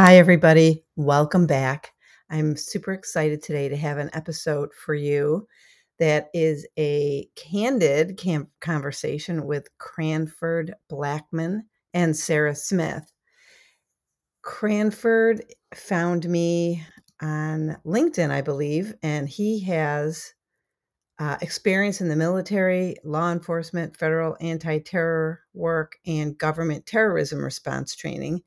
Hi, everybody. Welcome back. I'm super excited today to have an episode for you that is a candid conversation with Cranford Blackman and Sarah Smith. Cranford found me on LinkedIn, I believe, and he has uh, experience in the military, law enforcement, federal anti terror work, and government terrorism response training.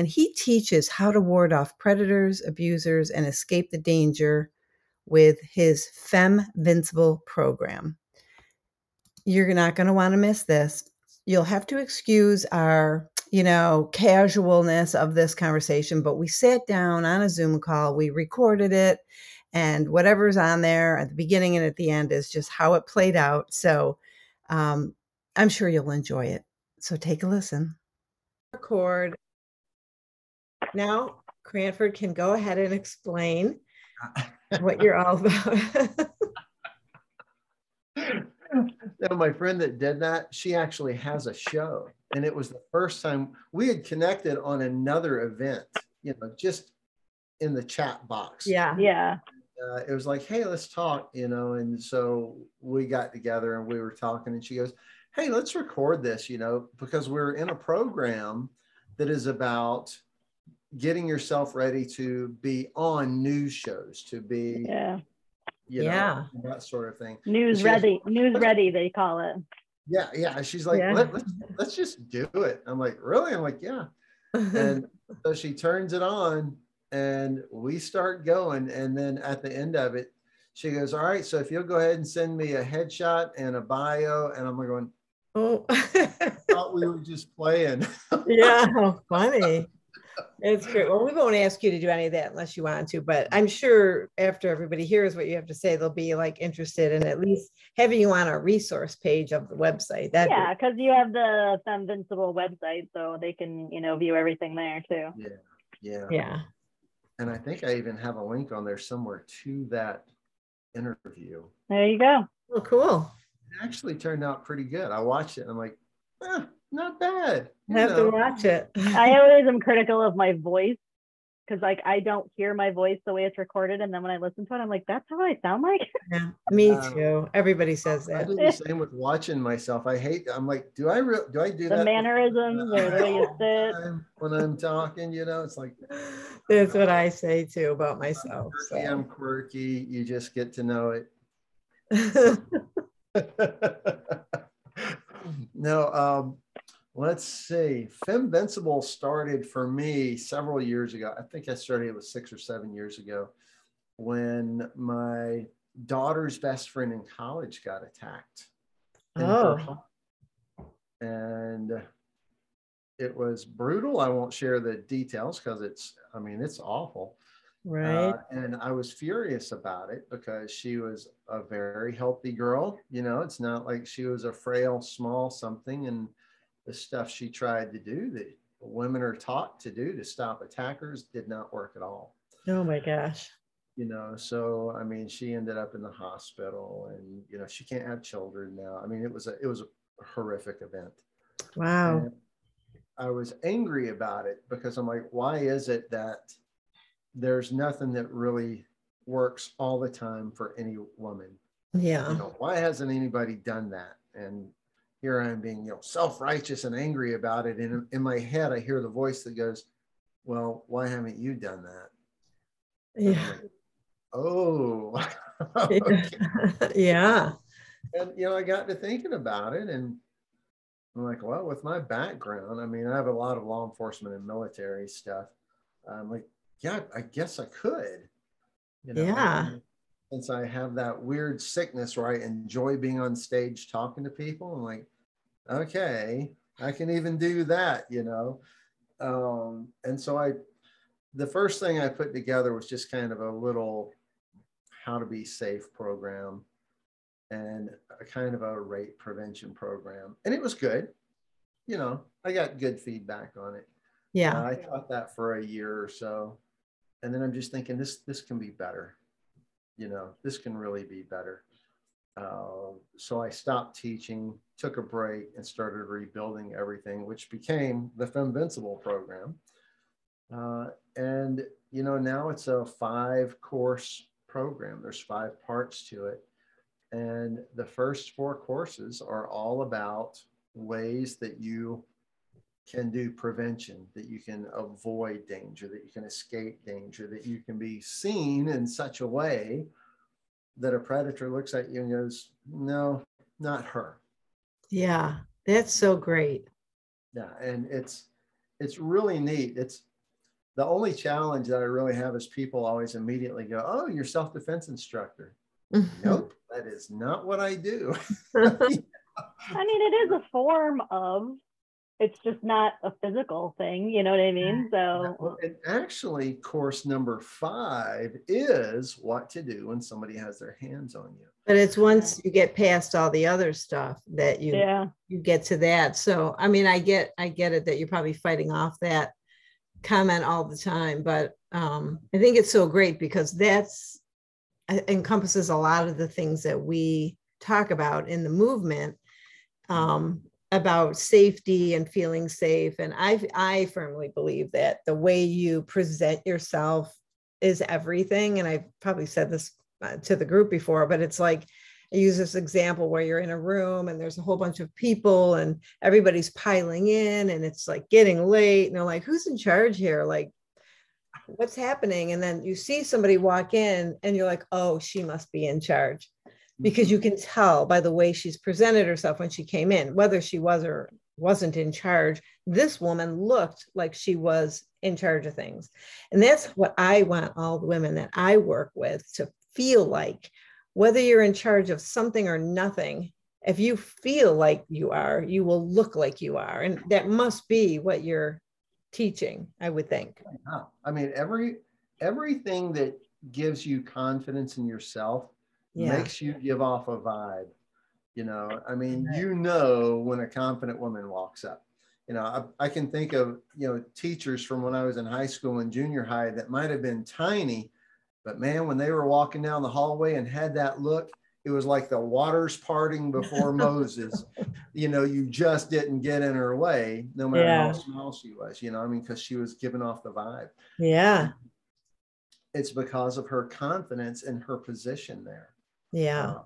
And he teaches how to ward off predators, abusers, and escape the danger with his Femvincible program. You're not going to want to miss this. You'll have to excuse our, you know, casualness of this conversation, but we sat down on a Zoom call, we recorded it, and whatever's on there at the beginning and at the end is just how it played out. So um, I'm sure you'll enjoy it. So take a listen. Record. Now, Cranford can go ahead and explain what you're all about. now, my friend that did that, she actually has a show. And it was the first time we had connected on another event, you know, just in the chat box. Yeah. Yeah. Uh, it was like, hey, let's talk, you know. And so we got together and we were talking, and she goes, hey, let's record this, you know, because we're in a program that is about getting yourself ready to be on news shows, to be, Yeah. you know, Yeah. that sort of thing. News She- ready. News ready, they call it. Yeah, yeah. She's like, Yeah. Let, let's let's just do it. I'm like, really? I'm like, yeah. And so she turns it on and we start going. And then at the end of it, she goes, All right, so if you'll go ahead and send me a headshot and a bio. And I'm like going, oh, I thought we were just playing. yeah. How funny. It's great. Well, we won't ask you to do any of that unless you want to, but I'm sure after everybody hears what you have to say, they'll be like interested in at least having you on our resource page of the website. That Yeah, because you have the Femvincible website, so they can, you know, view everything there too. yeah. Yeah. yeah. And I think I even have a link on there somewhere to that interview. There you go. Oh, cool. It actually turned out pretty good. I watched it and I'm like, eh, not bad. you have know. to watch it. I always am critical of my voice because, like, I don't hear my voice the way it's recorded, and then when I listen to it, I'm like, "That's how I sound like." Yeah, me too. Everybody says I that. do the same with watching myself. I hate. I'm like, do I re- do I do the that mannerisms or the way you sit. when I'm talking? You know, it's like That's what I say too about myself. quirky, So. I'm quirky. You just get to know it. no, um, let's see. Femvincible started for me several years ago. I think I started it was six or seven years ago when my daughter's best friend in college got attacked. Oh. And it was brutal. I won't share the details because it's, I mean, it's awful. right. Uh, and I was furious about it because she was a very healthy girl. You know, it's not like she was a frail, small something. And the stuff she tried to do that women are taught to do to stop attackers did not work at all. oh my gosh. You know, so I mean, she ended up in the hospital, and you know, she can't have children now. I mean, it was a it was a horrific event. Wow. And I was angry about it because I'm like, why is it that there's nothing that really works all the time for any woman? Yeah. You know, why hasn't anybody done that? And here I am being, you know, self-righteous and angry about it. And in, my head, I hear the voice that goes, Well, why haven't you done that? Yeah. like, oh, yeah. and you know, I got to thinking about it, and I'm like, well, with my background, I mean, I have a lot of law enforcement and military stuff. I'm like, yeah, I guess I could. You know, Yeah. and Since I have that weird sickness where I enjoy being on stage talking to people, I'm like, okay, I can even do that, you know. Um, and so I, the first thing I put together was just kind of a little how to be safe program and a kind of a rape prevention program. And it was good. You know, I got good feedback on it. Yeah. Uh, I taught that for a year or so. And then I'm just thinking this this can be better. You know, this can really be better. Uh, so I stopped teaching, took a break, and started rebuilding everything, which became the Femvincible program. Uh, and you know now it's a five course program there's five parts to it and the first four courses are all about ways that you can do prevention, that you can avoid danger, that you can escape danger, that you can be seen in such a way that a predator looks at you and goes, No, not her. Yeah, that's so great. Yeah, and it's it's really neat. It's the only challenge that I really have is people always immediately go, Oh, you're self-defense instructor. nope, that is not what I do. I mean, it is a form of it's just not a physical thing you know what i mean? So and actually course number five is what to do when somebody has their hands on you. But it's once you get past all the other stuff that you yeah. you get to that. So i mean i get i get it that you're probably fighting off that comment all the time but um i think it's so great because that's encompasses a lot of the things that we talk about in the movement. Um about safety and feeling safe and i i firmly believe that the way you present yourself is everything and i've probably said this uh, to the group before but it's like i use this example where you're in a room and there's a whole bunch of people and everybody's piling in and it's like getting late and they're like who's in charge here? Like what's happening? And then you see somebody walk in and you're like oh she must be in charge because mm-hmm. you can tell by the way she's presented herself when she came in, whether she was or wasn't in charge. This woman looked like she was in charge of things. And that's what I want all the women that I work with to feel like, whether you're in charge of something or nothing. If you feel like you are, you will look like you are. And that must be what you're teaching, I would think. I mean, every everything that gives you confidence in yourself yeah. makes you give off a vibe. You know, I mean, you know when a confident woman walks up. You know, I, I can think of, you know, teachers from when I was in high school and junior high that might have been tiny, but man, when they were walking down the hallway and had that look, it was like the waters parting before Moses. You know, you just didn't get in her way, no matter yeah. how small she was. You know, I mean, because she was giving off the vibe. Yeah. It's because of her confidence in her position there. Yeah. Uh,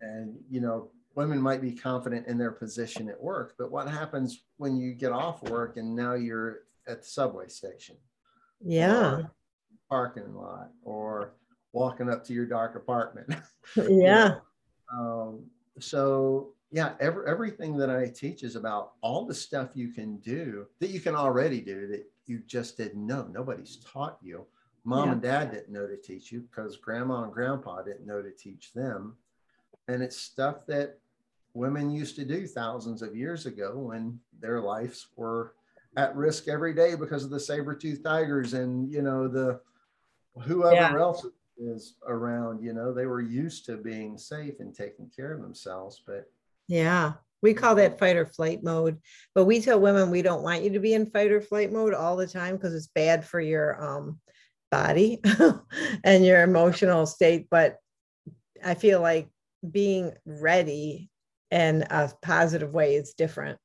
and, you know, women might be confident in their position at work, but what happens when you get off work and now you're at the subway station? Yeah. Parking lot or walking up to your dark apartment. Yeah. um, so yeah, every, everything that I teach is about all the stuff you can do that you can already do that you just didn't know. Nobody's taught you. Mom yeah. and dad didn't know to teach you because grandma and grandpa didn't know to teach them. And it's stuff that women used to do thousands of years ago when their lives were at risk every day because of the saber-toothed tigers and you know the whoever yeah. else is around you know they were used to being safe and taking care of themselves but yeah we call that fight or flight mode but we tell women we don't want you to be in fight or flight mode all the time because it's bad for your um body and your emotional state but i feel like being ready in a positive way is different.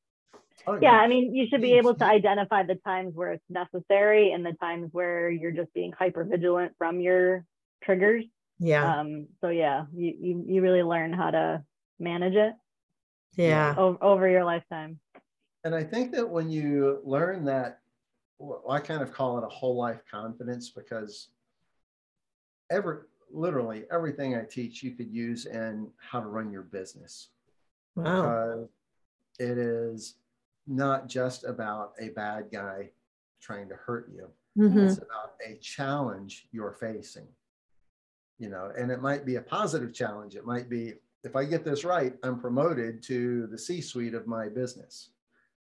Oh, yeah. I mean you should be able to identify the times where it's necessary and the times where you're just being hyper vigilant from your triggers. Yeah. Um so yeah you you, you really learn how to manage it yeah. over, over your lifetime. And i think that when you learn that well, I kind of call it a whole life confidence because every literally everything I teach you could use in how to run your business. Wow. Because it is not just about a bad guy trying to hurt you. Mm-hmm. It's about a challenge you're facing. You know, and it might be a positive challenge. It might be if I get this right, I'm promoted to the C suite of my business.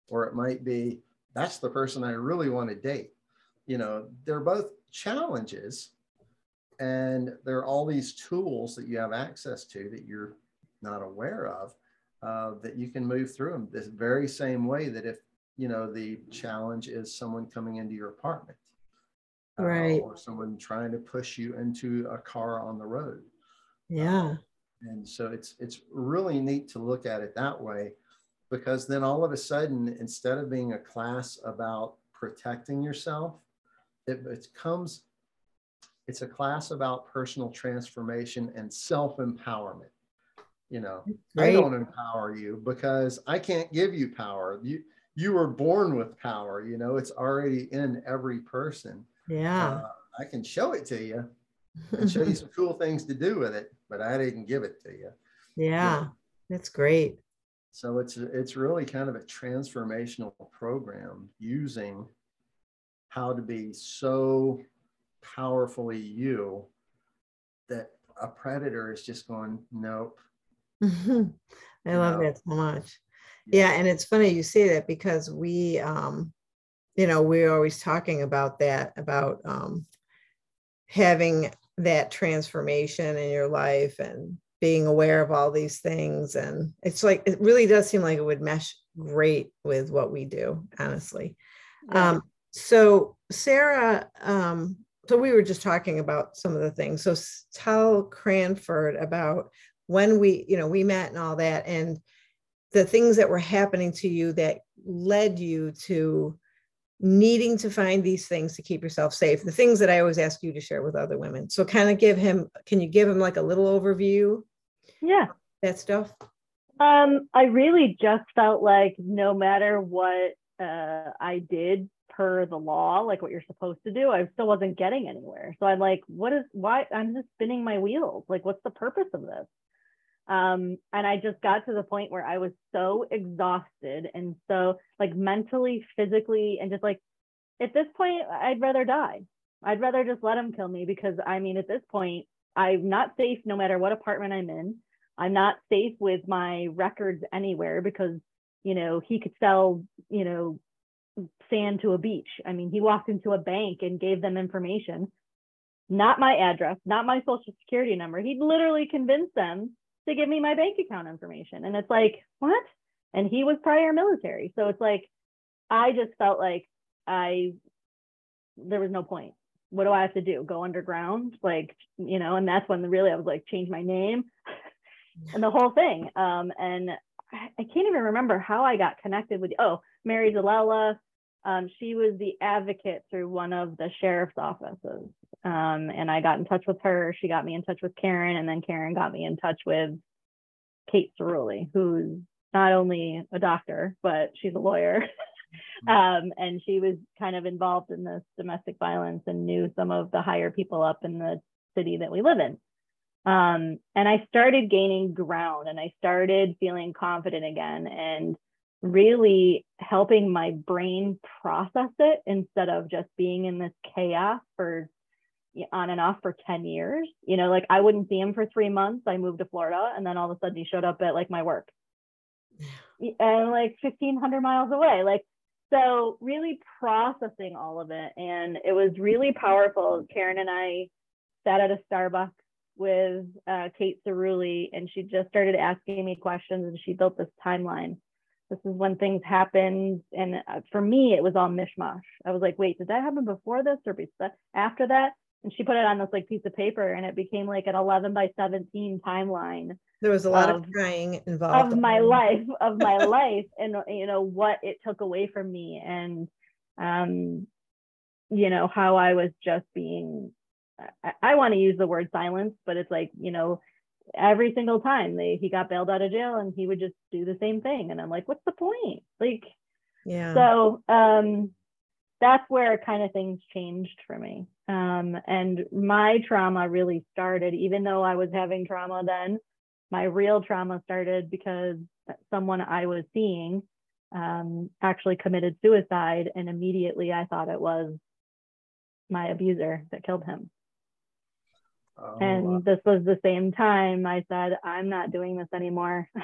Or it might be that's the person I really want to date. You know, they're both challenges and there are all these tools that you have access to that you're not aware of uh, that you can move through them this very same way that if you know the challenge is someone coming into your apartment uh, right. or someone trying to push you into a car on the road. Yeah. and so it's it's really neat to look at it that way because then all of a sudden, instead of being a class about protecting yourself, it, it comes, it's a class about personal transformation and self empowerment. You know. I don't empower you because I can't give you power. You, you were born with power, you know, it's already in every person. Yeah. Uh, I can show it to you and show you some cool things to do with it, but I didn't give it to you. Yeah, that's great. So it's it's really kind of a transformational program using how to be so powerfully you that a predator is just going nope. I love know? that so much. Yeah. yeah, and it's funny you say that because we um you know we're always talking about that about um having that transformation in your life and being aware of all these things and it's like it really does seem like it would mesh great with what we do honestly. Yeah. um, so sarah um, so we were just talking about some of the things. So tell cranford about when we you know we met and all that and the things that were happening to you that led you to needing to find these things to keep yourself safe the things that i always ask you to share with other women. So kind of give him can you give him like a little overview yeah. That stuff? Um i really just felt like no matter what uh i did per the law like what you're supposed to do i still wasn't getting anywhere. So i'm like what is why i'm just spinning my wheels. Like what's the purpose of this? Um, and I just got to the point where I was so exhausted and so like mentally, physically, and just like at this point, I'd rather die. I'd rather just let him kill me because I mean, at this point, I'm not safe no matter what apartment I'm in. I'm not safe with my records anywhere because, you know, he could sell, you know, sand to a beach. I mean, he walked into a bank and gave them information, not my address, not my social security number. He literally convinced them to give me my bank account information. And it's like, what? And he was prior military. So it's like, I just felt like I, there was no point. What do I have to do? Go underground? Like, you know, and that's when really I was like, change my name and the whole thing. Um, and I can't even remember how I got connected with, oh, Mary Zalella. Um, she was the advocate through one of the sheriff's offices. Um, and I got in touch with her. She got me in touch with Karen, and then Karen got me in touch with Kate Cerulli, who's not only a doctor, but she's a lawyer. um, and she was kind of involved in this domestic violence and knew some of the higher people up in the city that we live in. Um, and I started gaining ground and I started feeling confident again and really helping my brain process it instead of just being in this chaos for on and off for 10 years. You know, like I wouldn't see him for three months. I moved to Florida and then all of a sudden he showed up at like my work and like 1500 miles away. Like, so really processing all of it. And it was really powerful. Karen and I sat at a Starbucks with uh, Kate Cerulli and she just started asking me questions and she built this timeline. This is when things happened. And uh, for me, it was all mishmash. I was like, wait, did that happen before this or after that? and she put it on this like piece of paper and it became like an 11 by 17 timeline there was a lot of, of crying involved of my life of my life and you know what it took away from me and um you know how i was just being i, I want to use the word silence but it's like you know every single time they he got bailed out of jail and he would just do the same thing and i'm like what's the point like yeah so um that's where kind of things changed for me. Um, and my trauma really started, even though I was having trauma then, my real trauma started because someone I was seeing um, actually committed suicide. And immediately I thought it was my abuser that killed him. Oh, and wow. this was the same time I said, I'm not doing this anymore.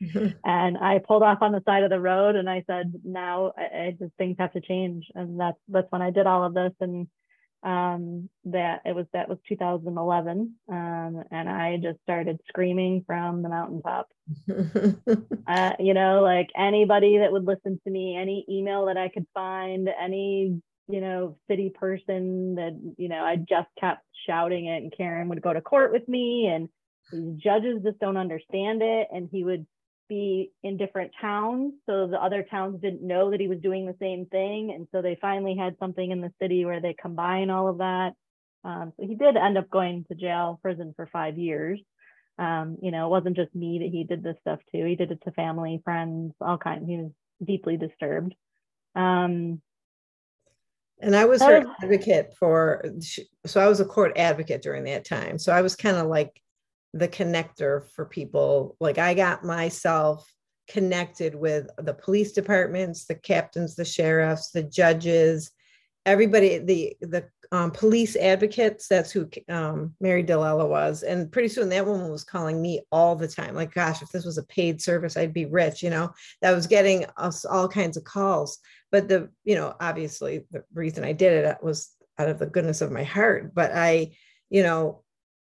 and I pulled off on the side of the road and I said, now I, I, just things have to change. And that's that's when I did all of this. And um, that it was that was 2011. Um, and I just started screaming from the mountaintop. uh, you know, like anybody that would listen to me, any email that I could find, any you know, city person that, you know, I just kept shouting it and Karen would go to court with me and these judges just don't understand it. And he would be in different towns. So the other towns didn't know that he was doing the same thing. And so they finally had something in the city where they combine all of that. Um, so he did end up going to jail, prison for five years. Um, you know, it wasn't just me that he did this stuff to. He did it to family, friends, all kinds. He was deeply disturbed. Um, and I was her advocate for, so I was a court advocate during that time. So I was kind of like the connector for people. Like I got myself connected with the police departments, the captains, the sheriffs, the judges, everybody, the the um, police advocates. That's who um, Mary Dillella was. And pretty soon that woman was calling me all the time. Like, gosh, if this was a paid service, I'd be rich. You know, that was getting us all kinds of calls. But the, you know, obviously the reason I did it uh, was out of the goodness of my heart. But I, you know,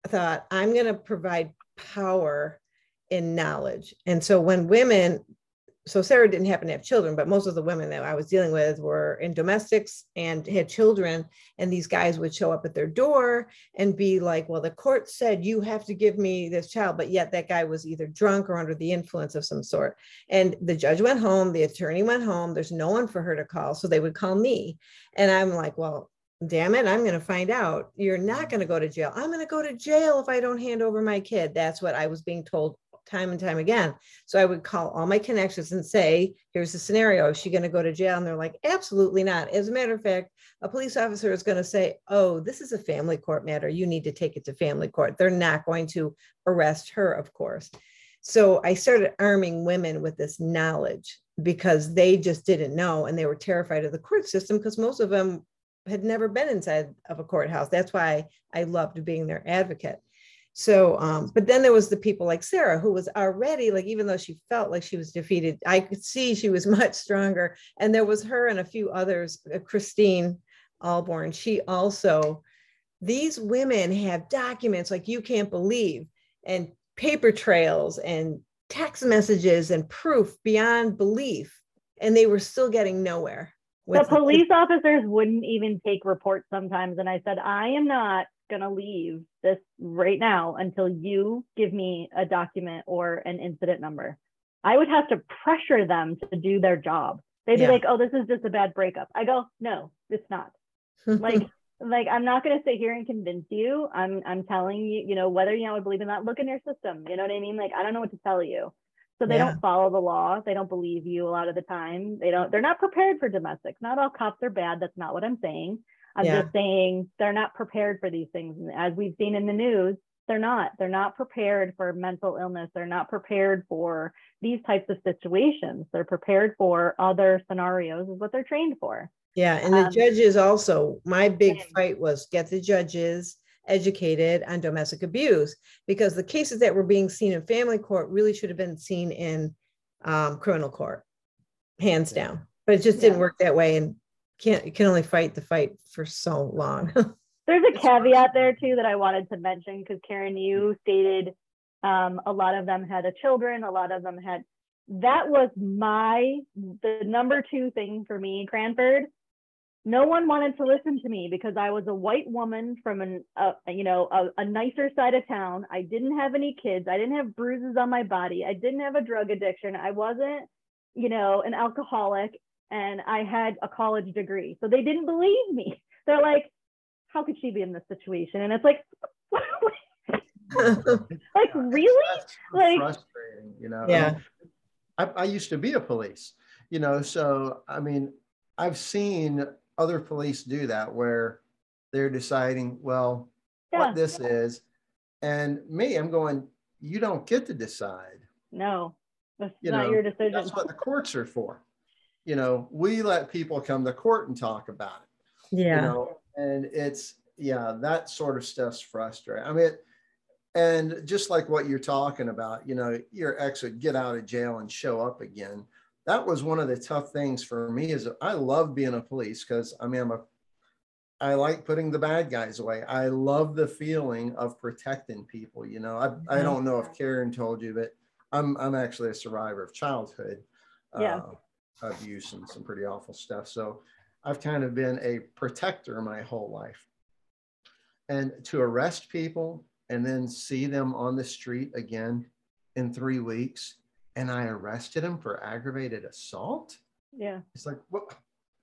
thought I'm going to provide power in knowledge. And so when women so Sarah didn't happen to have children, but most of the women that I was dealing with were in domestics and had children. And these guys would show up at their door and be like, Well, the court said you have to give me this child. But yet that guy was either drunk or under the influence of some sort. And the judge went home, the attorney went home. There's no one for her to call. So they would call me. And I'm like, Well, damn it, I'm going to find out. You're not going to go to jail. I'm going to go to jail if I don't hand over my kid. That's what I was being told time and time again. So I would call all my connections and say, here's the scenario. Is she going to go to jail? And they're like, absolutely not. As a matter of fact, a police officer is going to say, oh, this is a family court matter. You need to take it to family court. They're not going to arrest her, of course. So I started arming women with this knowledge because they just didn't know and they were terrified of the court system because most of them had never been inside of a courthouse. That's why I loved being their advocate. So, um, but then there was the people like Sarah, who was already like, even though she felt like she was defeated, I could see she was much stronger. And there was her and a few others, uh, Christine Alborn. She also, these women have documents like you can't believe, and paper trails and text messages and proof beyond belief. And they were still getting nowhere. The police officers wouldn't even take reports sometimes. And I said, I am not going to leave this right now until you give me a document or an incident number. I would have to pressure them to do their job. They'd be yeah. like, "Oh, this is just a bad breakup." I go, "No, it's not." like, like I'm not going to sit here and convince you. I'm, I'm telling you, you know, whether you know would believe in that. Look in your system. You know what I mean? Like, I don't know what to tell you. So they yeah. don't follow the law. They don't believe you a lot of the time. They don't. They're not prepared for domestics. Not all cops are bad. That's not what I'm saying. I'm yeah. just saying they're not prepared for these things. And as we've seen in the news, they're not. They're not prepared for mental illness. They're not prepared for these types of situations. They're prepared for other scenarios, is what they're trained for. Yeah. And the um, judges also, my big fight was get the judges educated on domestic abuse because the cases that were being seen in family court really should have been seen in um, criminal court, hands down. But it just didn't work that way. And can't you can only fight the fight for so long. There's a caveat there too that I wanted to mention because Karen, you stated um, a lot of them had a children, a lot of them had. That was my the number two thing for me, Cranford. No one wanted to listen to me because I was a white woman from an, uh, you know, a, a nicer side of town. I didn't have any kids. I didn't have bruises on my body. I didn't have a drug addiction. I wasn't, you know, an alcoholic and I had a college degree. So they didn't believe me. They're like, how could she be in this situation? And it's like, like really? like frustrating, you know. Yeah. I, I used to be a police, you know, so I mean, I've seen other police do that where they're deciding, well, yeah. what this is. And me, I'm going, you don't get to decide. No, that's you not know, your decision. That's what the courts are for you know, we let people come to court and talk about it. Yeah. You know, and it's yeah, that sort of stuff's frustrating. I mean, and just like what you're talking about, you know, your ex would get out of jail and show up again. That was one of the tough things for me. Is I love being a police because I mean I'm a I like putting the bad guys away. I love the feeling of protecting people. You know, I, I don't know if Karen told you, but I'm I'm actually a survivor of childhood. Yeah. Uh, abuse and some pretty awful stuff. So I've kind of been a protector my whole life. And to arrest people and then see them on the street again in three weeks and I arrested him for aggravated assault. Yeah. It's like, what?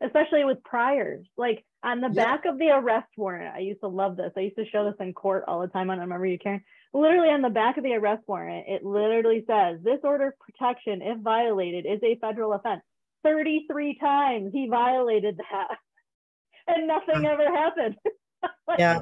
Especially with priors. Like on the Yeah. back of the arrest warrant, I used to love this. I used to show this in court all the time. I don't remember you, Karen. Literally on the back of the arrest warrant, it literally says this order of protection, if violated, is a federal offense. 33 times he violated that. And nothing ever happened. Like, Yeah.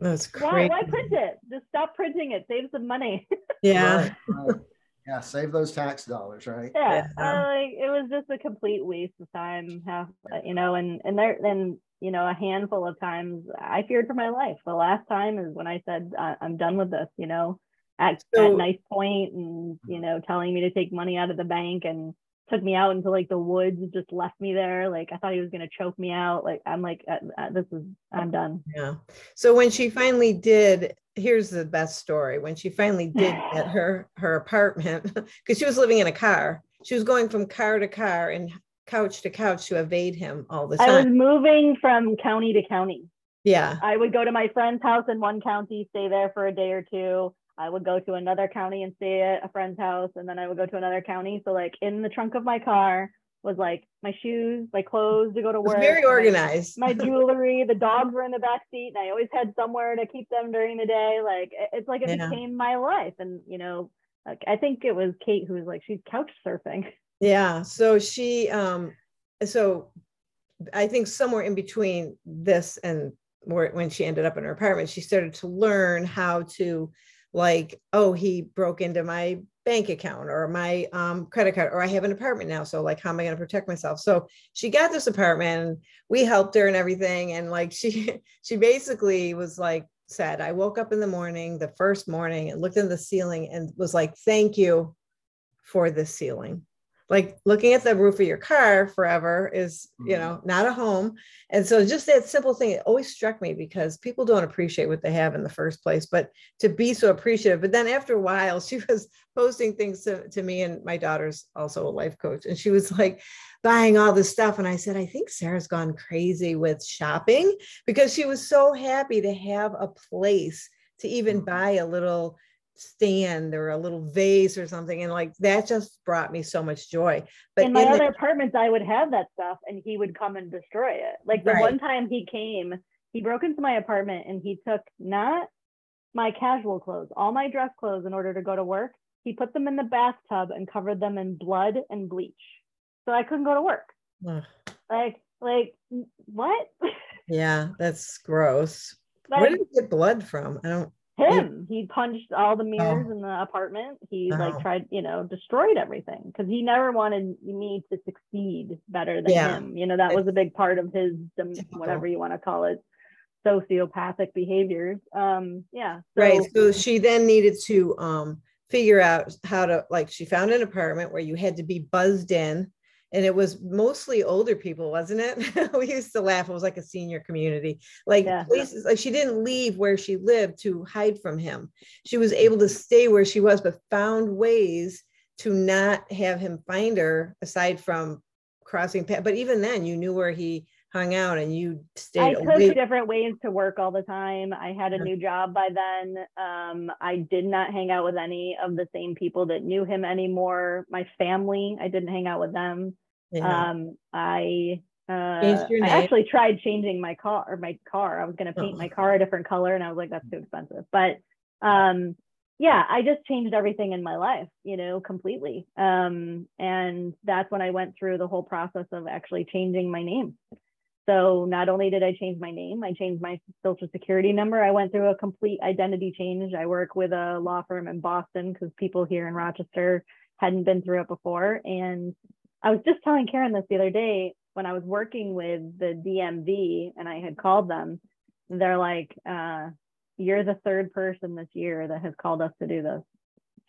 That's Why, crazy. why print it? Just stop printing it. Save some money. Yeah. Right, right. Yeah, save those tax dollars, right? yeah, Yeah. uh, like it was just a complete waste of time. Half, uh, you know, and and there then you know a handful of times I feared for my life. The last time is when I said I- I'm done with this. You know, at So- at nice point and you know telling me to take money out of the bank and took me out into like the woods, just left me there. Like I thought he was gonna choke me out. Like I'm like uh, uh, this is I'm done. Yeah. So when she finally did, here's the best story. When she finally did get her her apartment, because she was living in a car, she was going from car to car and couch to couch to evade him all the time. I was moving from county to county. Yeah. I would go to my friend's house in one county, stay there for a day or two. I would go to another county and stay at a friend's house, and then I would go to another county. So like in the trunk of my car was like my shoes, my clothes to go to It was work, very my- organized. My, jewelry, the dogs were in the back seat, and I always had somewhere to keep them during the day. Like it- it's like it Yeah. became my life, and you know, like I think it was Kate who was like she's couch surfing. Yeah. So she um so I think somewhere in between this and where when she ended up in her apartment, she started to learn how to like, oh, he broke into my bank account or my um, credit card, or I have an apartment now. So like, how am I going to protect myself? So she got this apartment and we helped her and everything. And like she she basically was like said, I woke up in the morning, the first morning, and looked in the ceiling and was like, thank you for this ceiling like looking at the roof of your car forever is you Mhm. know not a home and so just that simple thing it always struck me because people don't appreciate what they have in the first place but to be so appreciative but then after a while she was posting things to, to me and my daughter's also a life coach and she was like buying all this stuff and i said i think sarah's gone crazy with shopping because she was so happy to have a place to even Mhm. buy a little stand or a little vase or something and like that just brought me so much joy but in my in the- other apartments, I would have that stuff and he would come and destroy it. Like the Right. one time he came, he broke into my apartment and he took not my casual clothes, all my dress clothes in order to go to work. He put them in the bathtub and covered them in blood and bleach. So I couldn't go to work. Ugh, Like, like what? yeah that's gross where did you get blood from i don't him. He punched all the mirrors Oh. in the apartment. He Oh. like tried, you know, destroyed everything because he never wanted me to succeed better than Yeah. him. You know, that was a big part of his, dem- whatever you want to call it, sociopathic behaviors. Um, yeah. So, right so she then needed to um figure out how to like she found an apartment where you had to be buzzed in and it was mostly older people wasn't it we used to laugh it was like a senior community like Yeah. places like she didn't leave where she lived to hide from him she was able to stay where she was but found ways to not have him find her aside from crossing path but even then you knew where he hung out and you stayed I took away different ways to work all the time. I had a new job by then. Um, I did not hang out with any of the same people that knew him anymore. My family, I didn't hang out with them. Yeah. Um, I uh, your I actually tried changing my car or my car. I was gonna paint Oh. my car a different color, and I was like, that's too expensive. But um, yeah, I just changed everything in my life, you know, completely. Um, and that's when I went through the whole process of actually changing my name. So not only did I change my name, I changed my social security number. I went through a complete identity change. I work with a law firm in Boston because people here in Rochester hadn't been through it before. And I was just telling Karen this the other day when I was working with the DMV and I had called them. They're like, uh, "You're the third person this year that has called us to do this."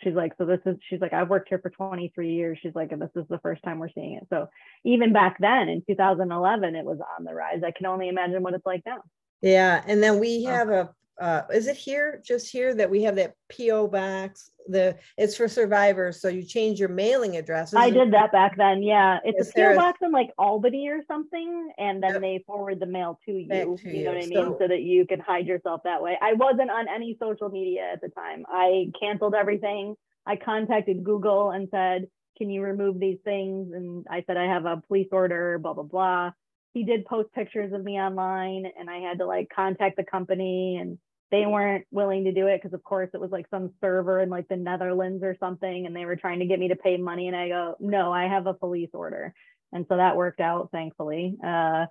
She's like, "So this is." She's like, "I've worked here for 23 years." She's like, "And this is the first time we're seeing it." So even back then in 2011, it was on the rise. I can only imagine what it's like now. Yeah, and then we Oh. have a, uh, is it here, just here that we have that PO box? The, it's for survivors, so you change your mailing address I did that back then. Yeah, it's Yes, a PO box in like Albany or something, and then Yep. they forward the mail to you. Back You to know you. what I mean, So- so that you can hide yourself that way. I wasn't on any social media at the time. I canceled everything. I contacted Google and said, can you remove these things? And I said, I have a police order, blah, blah, blah. He did post pictures of me online and I had to like contact the company and they weren't willing to do it because of course it was like some server in like the Netherlands or something and they were trying to get me to pay money and I go, no, I have a police order. And so that worked out thankfully. Uh,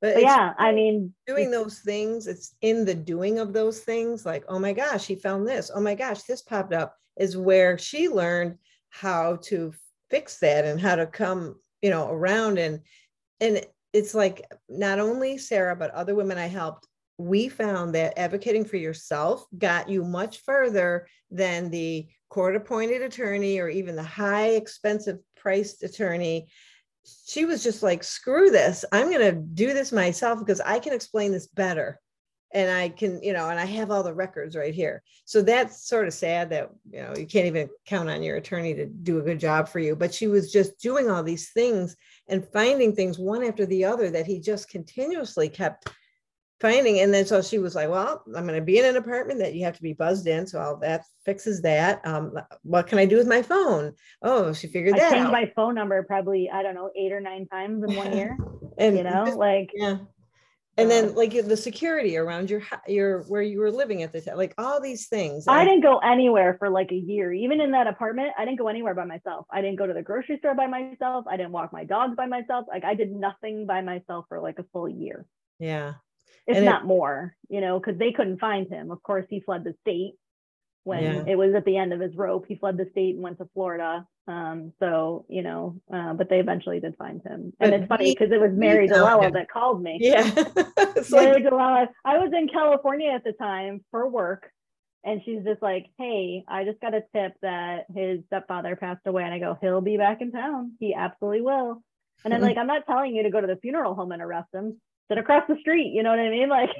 but, but yeah, I mean, doing those things, it's in the doing of those things. Like, oh my gosh, he found this. Oh my gosh, this popped up is where she learned how to fix that and how to come you know around and and it's like not only sarah but other women i helped we found that advocating for yourself got you much further than the court appointed attorney or even the high expensive priced attorney she was just like screw this i'm going to do this myself because i can explain this better and I can, you know, and I have all the records right here. So that's sort of sad that, you know, you can't even count on your attorney to do a good job for you. But she was just doing all these things and finding things one after the other that he just continuously kept finding. And then so she was like, well, I'm going to be in an apartment that you have to be buzzed in. So all that fixes that. Um, what can I do with my phone? Oh, she figured I that changed out. my phone number probably, I don't know, eight or nine times in one year. and you know, just, like, yeah and then like the security around your your where you were living at the time like all these things i didn't go anywhere for like a year even in that apartment i didn't go anywhere by myself i didn't go to the grocery store by myself i didn't walk my dogs by myself like i did nothing by myself for like a full year yeah if and not it, more you know because they couldn't find him of course he fled the state when yeah. it was at the end of his rope he fled the state and went to florida um, so you know, uh, but they eventually did find him, and but it's funny because it was Mary Delella that called me. Yeah, Mary like... Delella. I was in California at the time for work, and she's just like, "Hey, I just got a tip that his stepfather passed away," and I go, "He'll be back in town. He absolutely will." And I'm like, "I'm not telling you to go to the funeral home and arrest him. Sit across the street. You know what I mean? Like."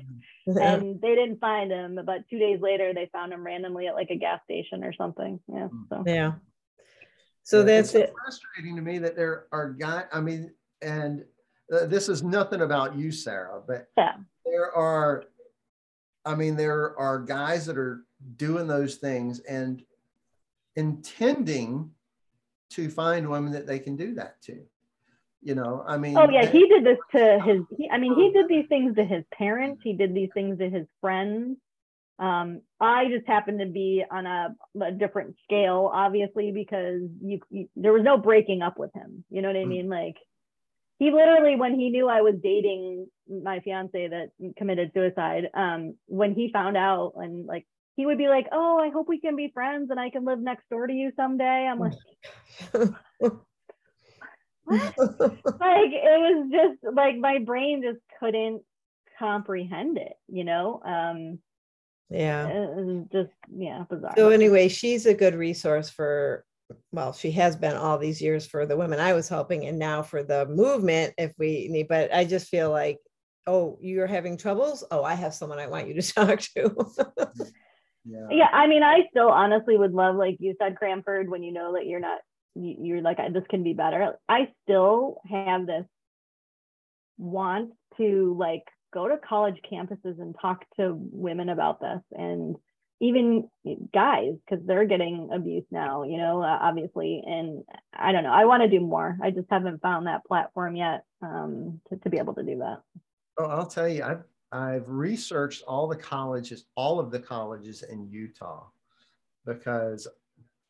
and they didn't find him, but two days later they found him randomly at like a gas station or something. Yeah. So. Yeah. So that's it's it. frustrating to me that there are guys. I mean, and uh, this is nothing about you, Sarah, but yeah. there are. I mean, there are guys that are doing those things and intending to find women that they can do that to. You know, I mean. Oh yeah, he did this to his. He, I mean, he did these things to his parents. He did these things to his friends. Um, I just happened to be on a, a different scale, obviously, because you, you, there was no breaking up with him. You know what I mm. mean? Like he literally, when he knew I was dating my fiance that committed suicide, um, when he found out and like he would be like, "Oh, I hope we can be friends and I can live next door to you someday." I'm like. like it was just like my brain just couldn't comprehend it you know um yeah. just, yeah, bizarre. So, anyway, she's a good resource for, well, she has been all these years for the women I was helping and now for the movement if we need, but I just feel like, oh, you're having troubles? Oh, I have someone I want you to talk to. yeah. yeah. I mean, I still honestly would love, like you said, Cranford, when you know that you're not, you're like, this can be better. I still have this want to like go to college campuses and talk to women about this and even guys because they're getting abused now you know uh, obviously. And i don't know i want to do more. I just haven't found that platform yet um, to, to be able to do that. Oh i'll tell you i've i've researched all the colleges all of the colleges in utah because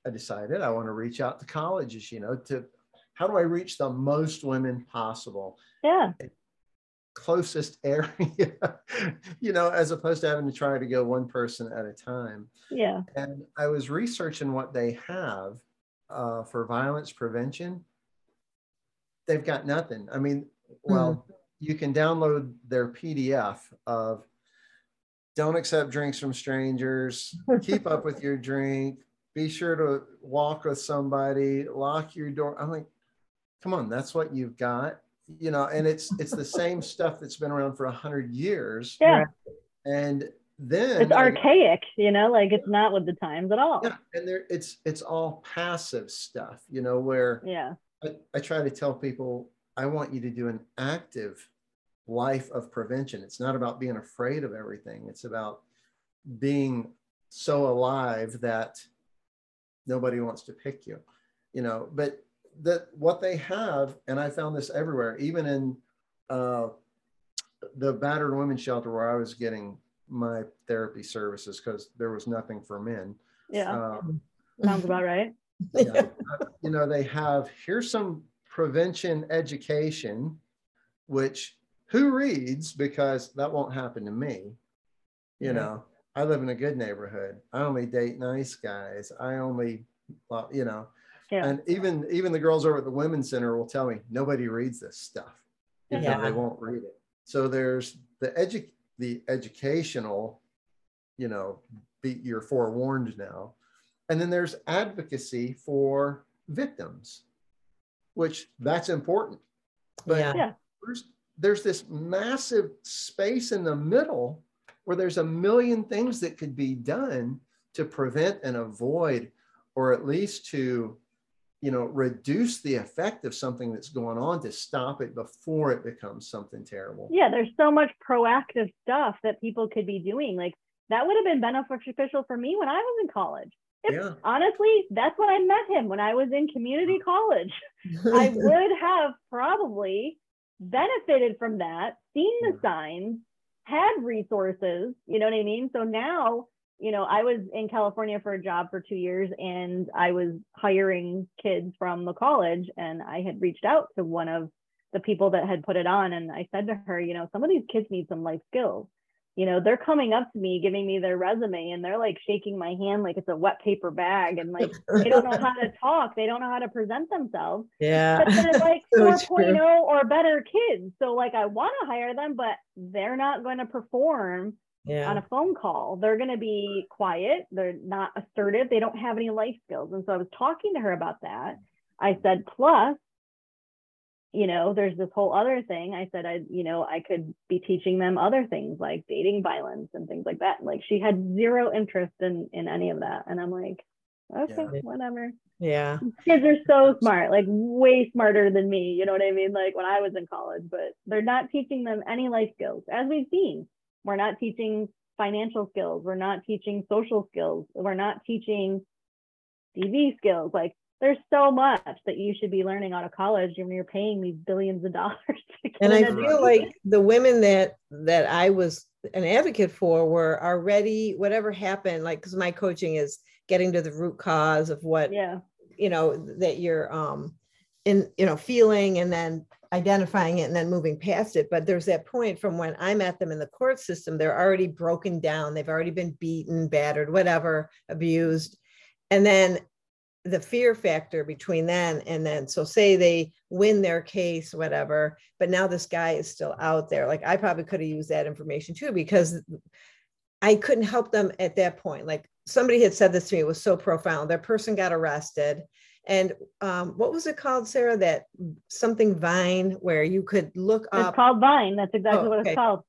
i decided i want to reach out to colleges you know to how do i reach the most women possible yeah closest area, you know, as opposed to having to try to go one person at a time. Yeah. And I was researching what they have uh, for violence prevention. They've got nothing. I mean, well, mm you can download their PDF of don't accept drinks from strangers, keep up with your drink, be sure to walk with somebody, lock your door. I'm like, come on, that's what you've got you know, and it's it's the same stuff that's been around for a hundred years. Yeah. And then it's archaic, you know, like it's not with the times at all. Yeah, and there it's it's all passive stuff, you know, where yeah, I, I try to tell people I want you to do an active life of prevention. It's not about being afraid of everything. It's about being so alive that nobody wants to pick you, you know. But that what they have, and I found this everywhere, even in uh, the battered women's shelter where I was getting my therapy services because there was nothing for men. Yeah. Uh, Sounds about right. Yeah. you know, they have here's some prevention education, which who reads because that won't happen to me. You know, I live in a good neighborhood. I only date nice guys. I only, well, you know, yeah. and even even the girls over at the women's center will tell me nobody reads this stuff. Yeah, they won't read it. So there's the edu- the educational, you know, be, you're forewarned now, and then there's advocacy for victims, which that's important. But yeah. there's, there's this massive space in the middle where there's a million things that could be done to prevent and avoid, or at least to, you know, reduce the effect of something that's going on to stop it before it becomes something terrible. Yeah, there's so much proactive stuff that people could be doing. Like that would have been beneficial for me when I was in college. If, yeah. Honestly, that's when I met him when I was in community mm-hmm. college. I would have probably benefited from that, seen the signs, had resources, you know what I mean? So now, you know, I was in California for a job for two years and I was hiring kids from the college and I had reached out to one of the people that had put it on and I said to her, you know, some of these kids need some life skills you know, they're coming up to me, giving me their resume, and they're like shaking my hand like it's a wet paper bag, and like they don't know how to talk, they don't know how to present themselves. Yeah. But they're like so 4.0 or better kids. So like I want to hire them, but they're not going to perform yeah. on a phone call. They're going to be quiet. They're not assertive. They don't have any life skills. And so I was talking to her about that. I said, plus you know, there's this whole other thing. I said, I, you know, I could be teaching them other things like dating violence and things like that. Like she had zero interest in in any of that, and I'm like, okay, yeah. whatever. Yeah, kids are so smart, like way smarter than me. You know what I mean? Like when I was in college, but they're not teaching them any life skills, as we've seen. We're not teaching financial skills. We're not teaching social skills. We're not teaching CV skills. Like there's so much that you should be learning out of college when you're paying these billions of dollars. and I feel like the women that that I was an advocate for were already whatever happened, like because my coaching is getting to the root cause of what yeah. you know that you're um in you know feeling and then identifying it and then moving past it. But there's that point from when i met them in the court system they're already broken down. They've already been beaten battered whatever abused. And then the fear factor between then and then so say they win their case whatever but now this guy is still out there. Like i probably could have used that information too because i couldn't help them at that point. Like somebody had said this to me it was so profound. That person got arrested and um, what was it called sarah? That something vine where you could look up. it's called vine that's exactly oh, what it's called.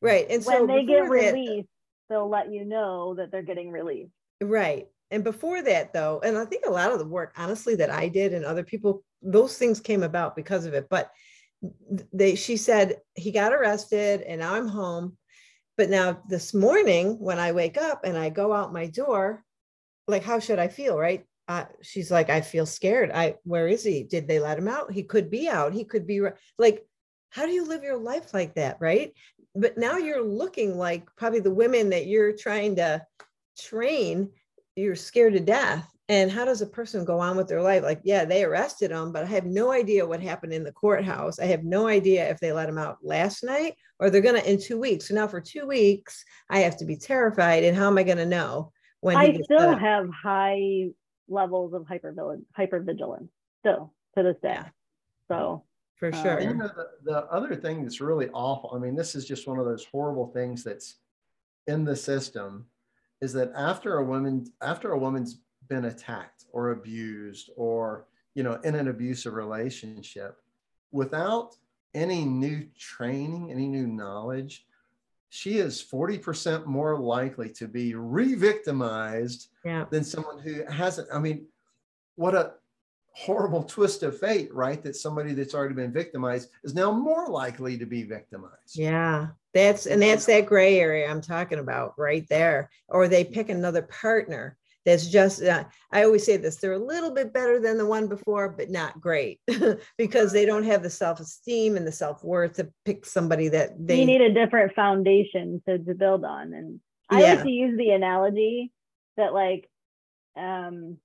Right and when so when they get released that, they'll let you know that they're getting released. Right and before that though and i think a lot of the work honestly that i did and other people those things came about because of it. But they she said he got arrested and now i'm home. But now this morning when i wake up and i go out my door like how should i feel right? Uh, she's like i feel scared. I where is he? Did they let him out? He could be out. He could be like how do you live your life like that right? But now you're looking like probably the women that you're trying to train you're scared to death. And how does a person go on with their life? Like yeah they arrested him but i have no idea what happened in the courthouse. I have no idea if they let him out last night or they're going to in two weeks. So now for two weeks i have to be terrified. And how am i going to know when i still have high levels of hyper hypervigilance still to this day. Yeah. so for uh, sure. You uh, know, the, the other thing that's really awful i mean this is just one of those horrible things that's in the system is that after a woman after a woman's been attacked or abused or you know in an abusive relationship without any new training any new knowledge she is 40% more likely to be re-victimized yeah. than someone who hasn't i mean what a horrible twist of fate right that somebody that's already been victimized is now more likely to be victimized yeah that's and that's that gray area I'm talking about right there. Or they pick another partner that's just uh, i always say this they're a little bit better than the one before but not great because they don't have the self-esteem and the self-worth to pick somebody that they you need a different foundation to, to build on and i Yeah. like to use the analogy that like um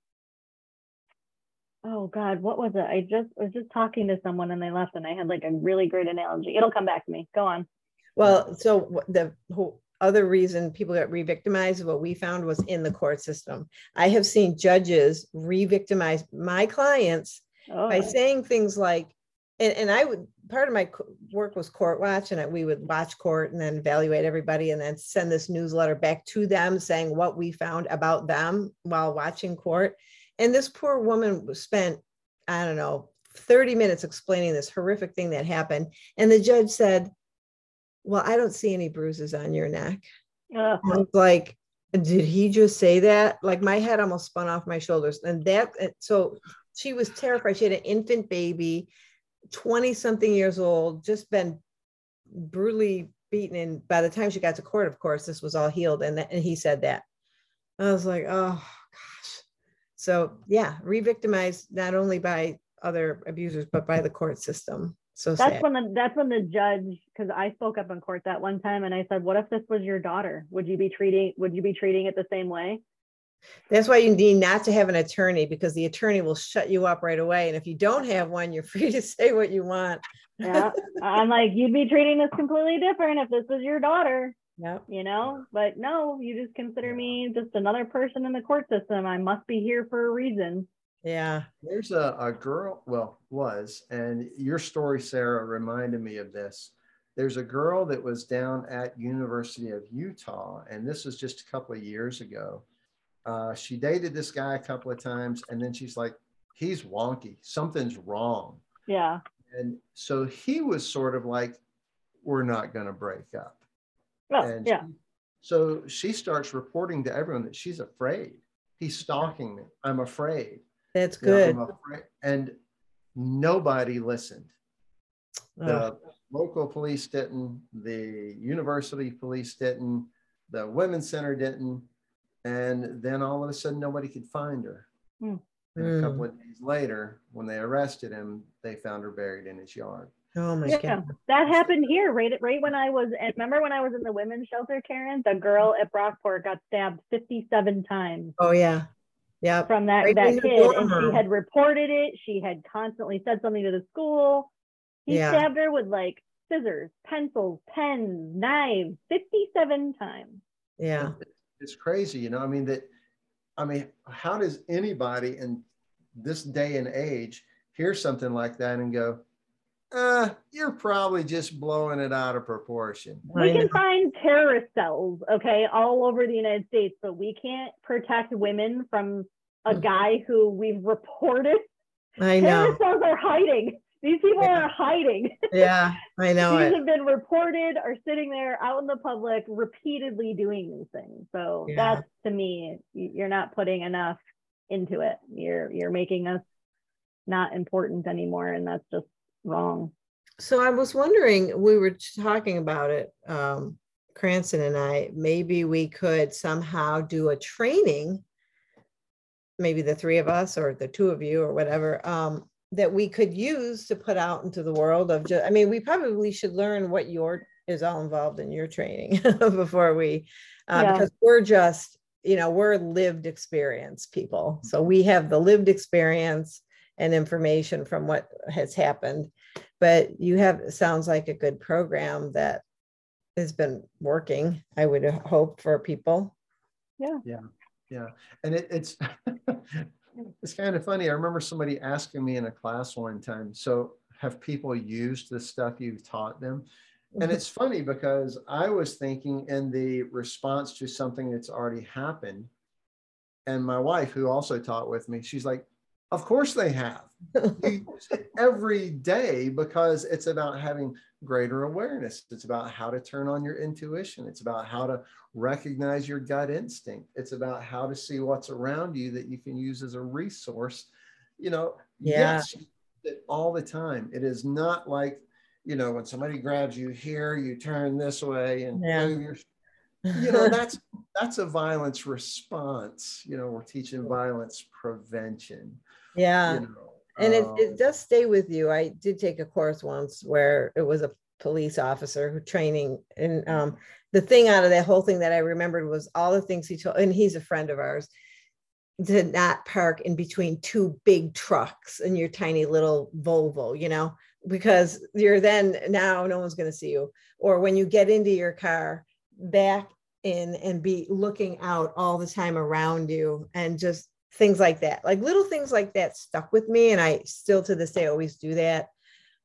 oh god what was it? I just I was just talking to someone and they left and i had like a really great analogy. It'll come back to me. Go on. Well so the whole other reason people get re-victimized what we found was in the court system. I have seen judges re-victimize my clients oh by saying things like and, and i would part of my work was court watch and we would watch court and then evaluate everybody and then send this newsletter back to them saying what we found about them while watching court and this poor woman spent i don't know 30 minutes explaining this horrific thing that happened and the judge said well i don't see any bruises on your neck Ugh. I was like, did he just say that? Like my head almost spun off my shoulders. And that, uh, so she was terrified. She had an infant baby, 20 something years old, just been brutally beaten. And by the time she got to court, of course, this was all healed. And, that, and he said that. I was like, oh. So yeah, re-victimized not only by other abusers, but by the court system. So that's sad. when the that's when the judge because i spoke up in court that one time and i said what if this was your daughter would you be treating would you be treating it the same way That's why you need not to have an attorney because the attorney will shut you up right away. And if you don't have one, you're free to say what you want. yeah i'm like you'd be treating this completely different if this was your daughter Yep. you know but no you just consider me just another person in the court system i must be here for a reason Yeah. There's a, a girl, well, was, and your story, Sarah, reminded me of this. There's a girl that was down at University of Utah, and this was just a couple of years ago. Uh, she dated this guy a couple of times, and then she's like, he's wonky, something's wrong. yeah And so he was sort of like, we're not going to break up. Oh, And yeah she- so she starts reporting to everyone that she's afraid. He's stalking me. I'm afraid. That's You know, good. I'm afraid. And nobody listened. The Oh, local police didn't, the university police didn't, the women's center didn't. And then all of a sudden, nobody could find her. Hmm. And a Hmm. couple of days later, when they arrested him, they found her buried in his yard. Oh my yeah God. that happened here right right when i was and remember when i was in the women's shelter karen the girl at brockport got stabbed 57 times Oh, yeah. Yeah. from that Right that kid and she had reported it she had constantly said something to the school he Yeah. stabbed her with like scissors pencils pens knives 57 times Yeah. It's crazy, you know. I mean, that, I mean, how does anybody in this day and age hear something like that and go, uh, you're probably just blowing it out of proportion? we I can know. find terrorist cells okay all over the united states but we can't protect women from a Mhm. guy who we've reported I know. terrorist cells are hiding these people Yeah. are hiding Yeah. I know these it. have been reported are sitting there out in the public repeatedly doing these things so Yeah. that's to me you're not putting enough into it you're you're making us not important anymore and that's just wrong So I was wondering, we were talking about it, um, Cranston and I, maybe we could somehow do a training, maybe the three of us or the two of you or whatever, um, that we could use to put out into the world of just, I mean, we probably should learn what your is all involved in your training before we, uh, Yeah. because we're just, you know, we're lived experience people. So we have the lived experience and information from what has happened but you have it sounds like a good program that has been working i would hope for people Yeah. Yeah. Yeah, and it, it's it's kind of funny. I remember somebody asking me in a class one time. So, have people used the stuff you've taught them? And mm-hmm. it's funny because I was thinking in the response to something that's already happened, and my wife, who also taught with me, she's like, "Of course they have. You use it every day because it's about having greater awareness. It's about how to turn on your intuition. It's about how to recognize your gut instinct. It's about how to see what's around you that you can use as a resource. You know, Yeah. yes, all the time. It is not like, you know, when somebody grabs you here, you turn this way and Yeah. move your. you know that's that's a violence response you know we're teaching violence prevention yeah. you know and it, um, it does stay with you. I did take a course once where it was a police officer who training and um, the thing out of that whole thing that i remembered was all the things he told and he's a friend of ours to not park in between two big trucks and your tiny little volvo you know because you're then now no one's going to see you. Or when you get into your car back in and be looking out all the time around you and just things like that like little things like that stuck with me and i still to this day always do that.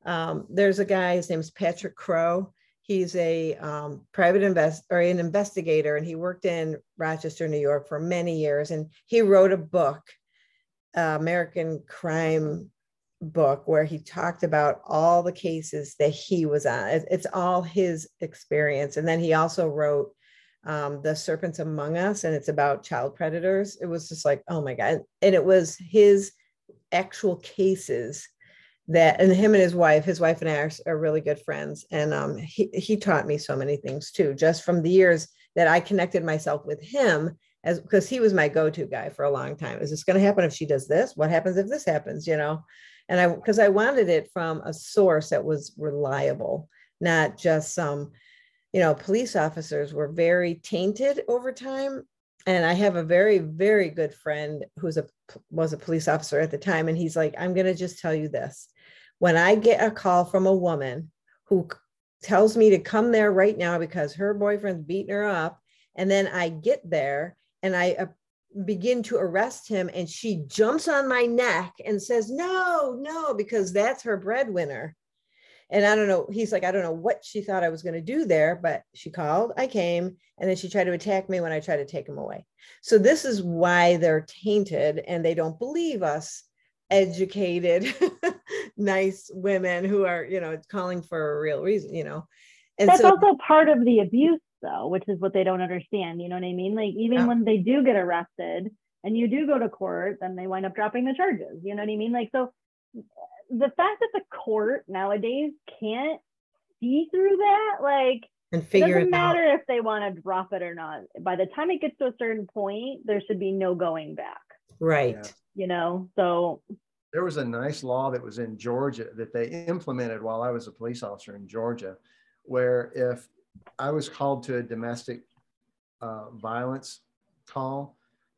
Um, there's a guy his name's patrick crow. He's a um, private invest or an investigator and he worked in rochester new york for many years and he wrote a book uh, american crime book where he talked about all the cases that he was on. It's all his experience. And then he also wrote um, the serpents among us and it's about child predators it was just like oh my god and it was his actual cases that and him and his wife his wife and i are, are really good friends and um, he, he taught me so many things too just from the years that i connected myself with him as because he was my go-to guy for a long time. Is this going to happen if she does this? What happens if this happens you know? And i because i wanted it from a source that was reliable not just some you know, police officers were very tainted over time. And I have a very, very good friend who's a was a police officer at the time, and he's like, "I'm going to just tell you this: when I get a call from a woman who tells me to come there right now because her boyfriend's beating her up, and then I get there and I uh, begin to arrest him, and she jumps on my neck and says, "No, no," because that's her breadwinner and I don't know, he's like, I don't know what she thought I was going to do there, but she called, I came, and then she tried to attack me when I tried to take him away. So this is why they're tainted and they don't believe us educated, nice women who are, you know, calling for a real reason, you know. And that's so, also part of the abuse though, which is what they don't understand. You know what I mean? Like even yeah. when they do get arrested and you do go to court, then they wind up dropping the charges. You know what I mean? Like so the fact that the court nowadays can't see through that, like, and figure it doesn't it matter out. if they want to drop it or not. By the time it gets to a certain point, there should be no going back. Right. Yeah. You know, so there was a nice law that was in Georgia that they implemented while I was a police officer in Georgia, where if I was called to a domestic uh, violence call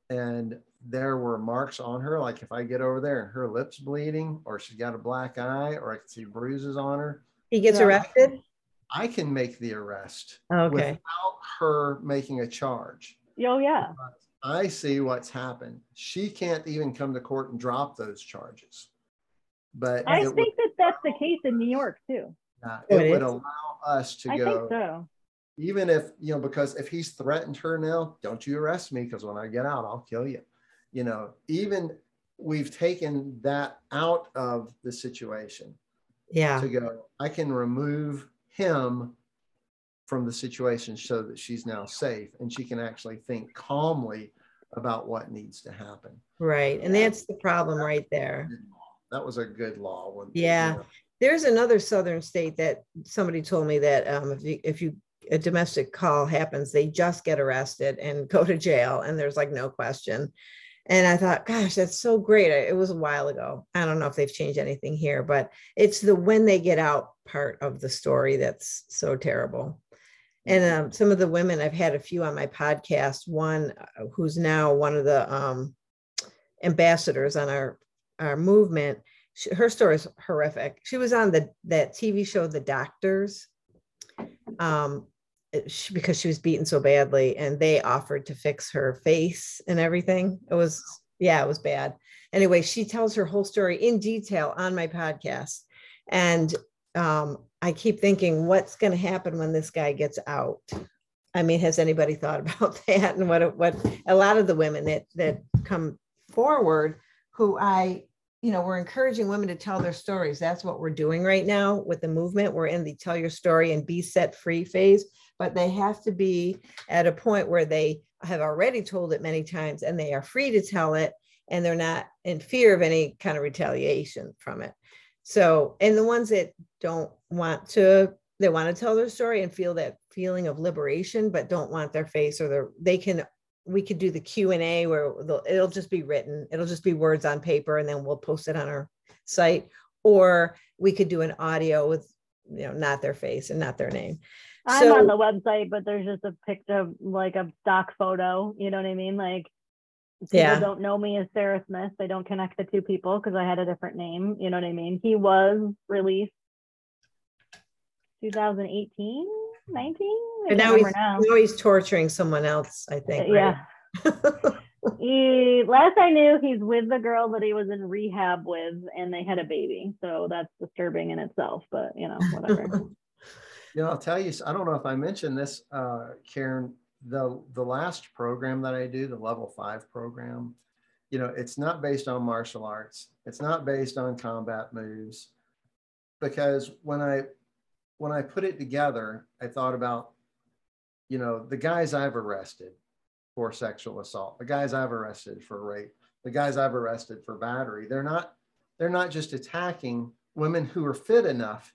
and there were marks on her. Like if I get over there and her lips bleeding, or she's got a black eye, or I can see bruises on her. He gets arrested. I can make the arrest okay. without her making a charge. Oh yeah. I see what's happened. She can't even come to court and drop those charges. But I think would, that that's the case in New York too. Uh, it, it would allow us to I go. I think so even if you know because if he's threatened her now don't you arrest me because when i get out i'll kill you you know even we've taken that out of the situation yeah. to go i can remove him from the situation so that she's now safe and she can actually think calmly about what needs to happen. Right. And that's the problem right there. that was a good law when, yeah. you know. there's another southern state that somebody told me that um, if you if you a domestic call happens, they just get arrested and go to jail, and there's like no question. And I thought, gosh, that's so great. It was a while ago. I don't know if they've changed anything here, but it's the when they get out part of the story that's so terrible. And um, some of the women, I've had a few on my podcast, one uh, who's now one of the um, ambassadors on our, our movement. She, her story is horrific. She was on the that TV show, The Doctors. Um, she, because she was beaten so badly and they offered to fix her face and everything it was yeah it was bad. Anyway she tells her whole story in detail on my podcast and um, i keep thinking what's going to happen when this guy gets out? I mean has anybody thought about that and what what a lot of the women that that come forward who i you know we're encouraging women to tell their stories. That's what we're doing right now with the movement. We're in the tell your story and be set free phase but they have to be at a point where they have already told it many times and they are free to tell it and they're not in fear of any kind of retaliation from it. So, and the ones that don't want to, they want to tell their story and feel that feeling of liberation but don't want their face or their they can we could do the q&a where it'll just be written it'll just be words on paper and then we'll post it on our site or we could do an audio with you know not their face and not their name i'm so, on the website but there's just a picture of like a stock photo you know what i mean like people yeah. don't know me as sarah smith they don't connect the two people because i had a different name you know what i mean he was released 2018 19 and now he's, now. now he's torturing someone else i uh, think yeah he last I knew, he's with the girl that he was in rehab with, and they had a baby. So that's disturbing in itself. But you know, whatever. you know, I'll tell you. I don't know if I mentioned this, uh, Karen. The the last program that I do, the level five program, you know, it's not based on martial arts. It's not based on combat moves, because when I when I put it together, I thought about, you know, the guys I've arrested for sexual assault, the guys I've arrested for rape, the guys I've arrested for battery. They're not they're not just attacking women who are fit enough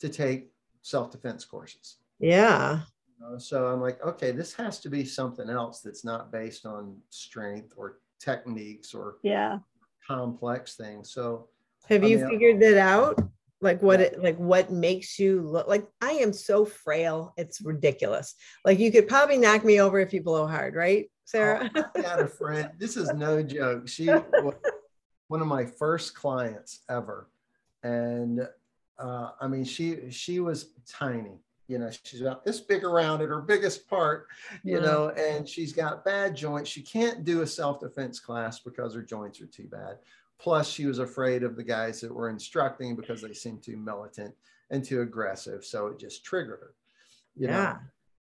to take self-defense courses. Yeah. You know, so I'm like, okay, this has to be something else that's not based on strength or techniques or yeah complex things. So have I you mean, figured that out? like what it like what makes you look like i am so frail it's ridiculous like you could probably knock me over if you blow hard right sarah oh, i had a friend this is no joke she was one of my first clients ever and uh, i mean she she was tiny you know she's about this big around at her biggest part you yeah. know and she's got bad joints she can't do a self-defense class because her joints are too bad Plus, she was afraid of the guys that were instructing because they seemed too militant and too aggressive. So it just triggered her. You yeah.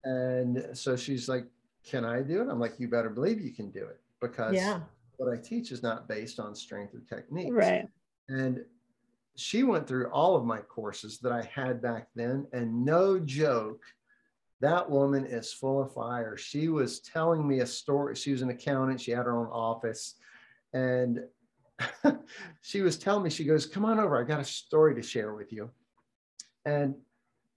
Know? And so she's like, Can I do it? I'm like, You better believe you can do it because yeah. what I teach is not based on strength or technique. Right. And she went through all of my courses that I had back then. And no joke, that woman is full of fire. She was telling me a story. She was an accountant, she had her own office. And she was telling me, she goes, Come on over. I got a story to share with you. And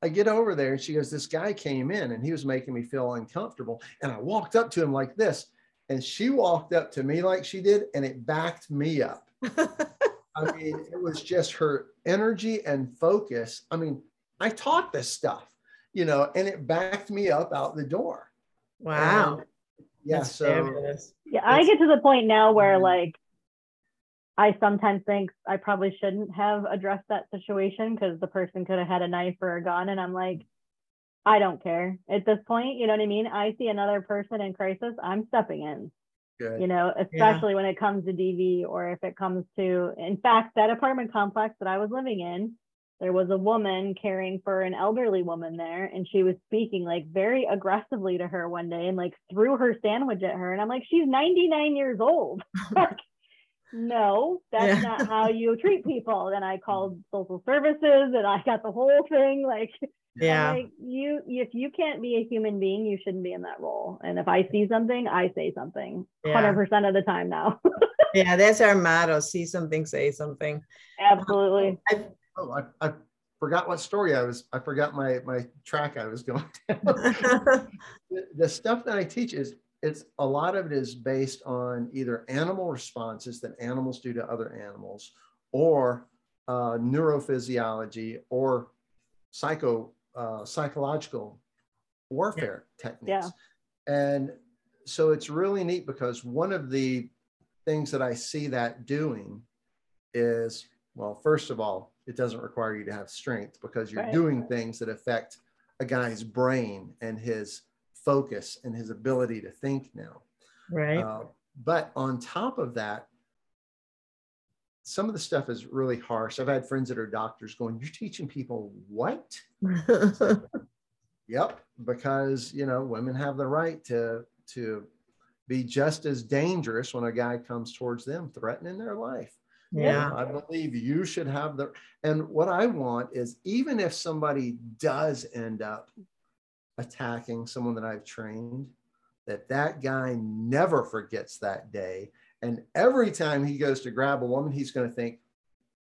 I get over there and she goes, This guy came in and he was making me feel uncomfortable. And I walked up to him like this. And she walked up to me like she did, and it backed me up. I mean, it was just her energy and focus. I mean, I taught this stuff, you know, and it backed me up out the door. Wow. And yeah. That's so, fabulous. yeah, I get to the point now where, mm-hmm. like, I sometimes think I probably shouldn't have addressed that situation because the person could have had a knife or a gun. And I'm like, I don't care at this point. You know what I mean? I see another person in crisis, I'm stepping in. Good. You know, especially yeah. when it comes to DV or if it comes to, in fact, that apartment complex that I was living in, there was a woman caring for an elderly woman there and she was speaking like very aggressively to her one day and like threw her sandwich at her and i'm like she's 99 years old like no, that's yeah. not how you treat people. Then I mm. called social services and I got the whole thing. Like, yeah, like, you, if you can't be a human being, you shouldn't be in that role. And if I see something, I say something 100% of the time now. yeah, that's our motto see something, say something. Absolutely. Um, I, oh, I, I forgot what story I was, I forgot my, my track I was going the, the stuff that I teach is it's a lot of it is based on either animal responses that animals do to other animals or uh, neurophysiology or psycho uh, psychological warfare yeah. techniques yeah. and so it's really neat because one of the things that i see that doing is well first of all it doesn't require you to have strength because you're right. doing things that affect a guy's brain and his focus and his ability to think now. Right. Uh, but on top of that, some of the stuff is really harsh. I've had friends that are doctors going, You're teaching people what? yep, because you know, women have the right to to be just as dangerous when a guy comes towards them, threatening their life. Yeah. I believe you should have the and what I want is even if somebody does end up attacking someone that I've trained, that that guy never forgets that day. And every time he goes to grab a woman, he's going to think,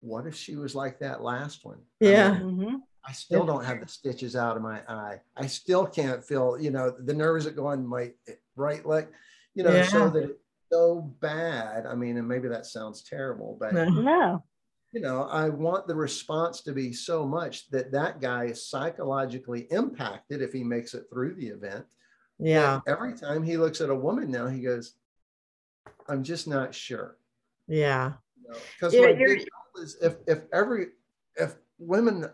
what if she was like that last one? Yeah. I mean, mm-hmm. I still don't have the stitches out of my eye. I still can't feel, you know, the nerves that go on my right leg, you know, Yeah. so that it's so bad. I mean, and maybe that sounds terrible, but No. You know, I want the response to be so much that that guy is psychologically impacted if he makes it through the event. Yeah. that Every time he looks at a woman now, he goes, I'm just not sure. Yeah. Because Yeah, my you're- big goal is if if every if women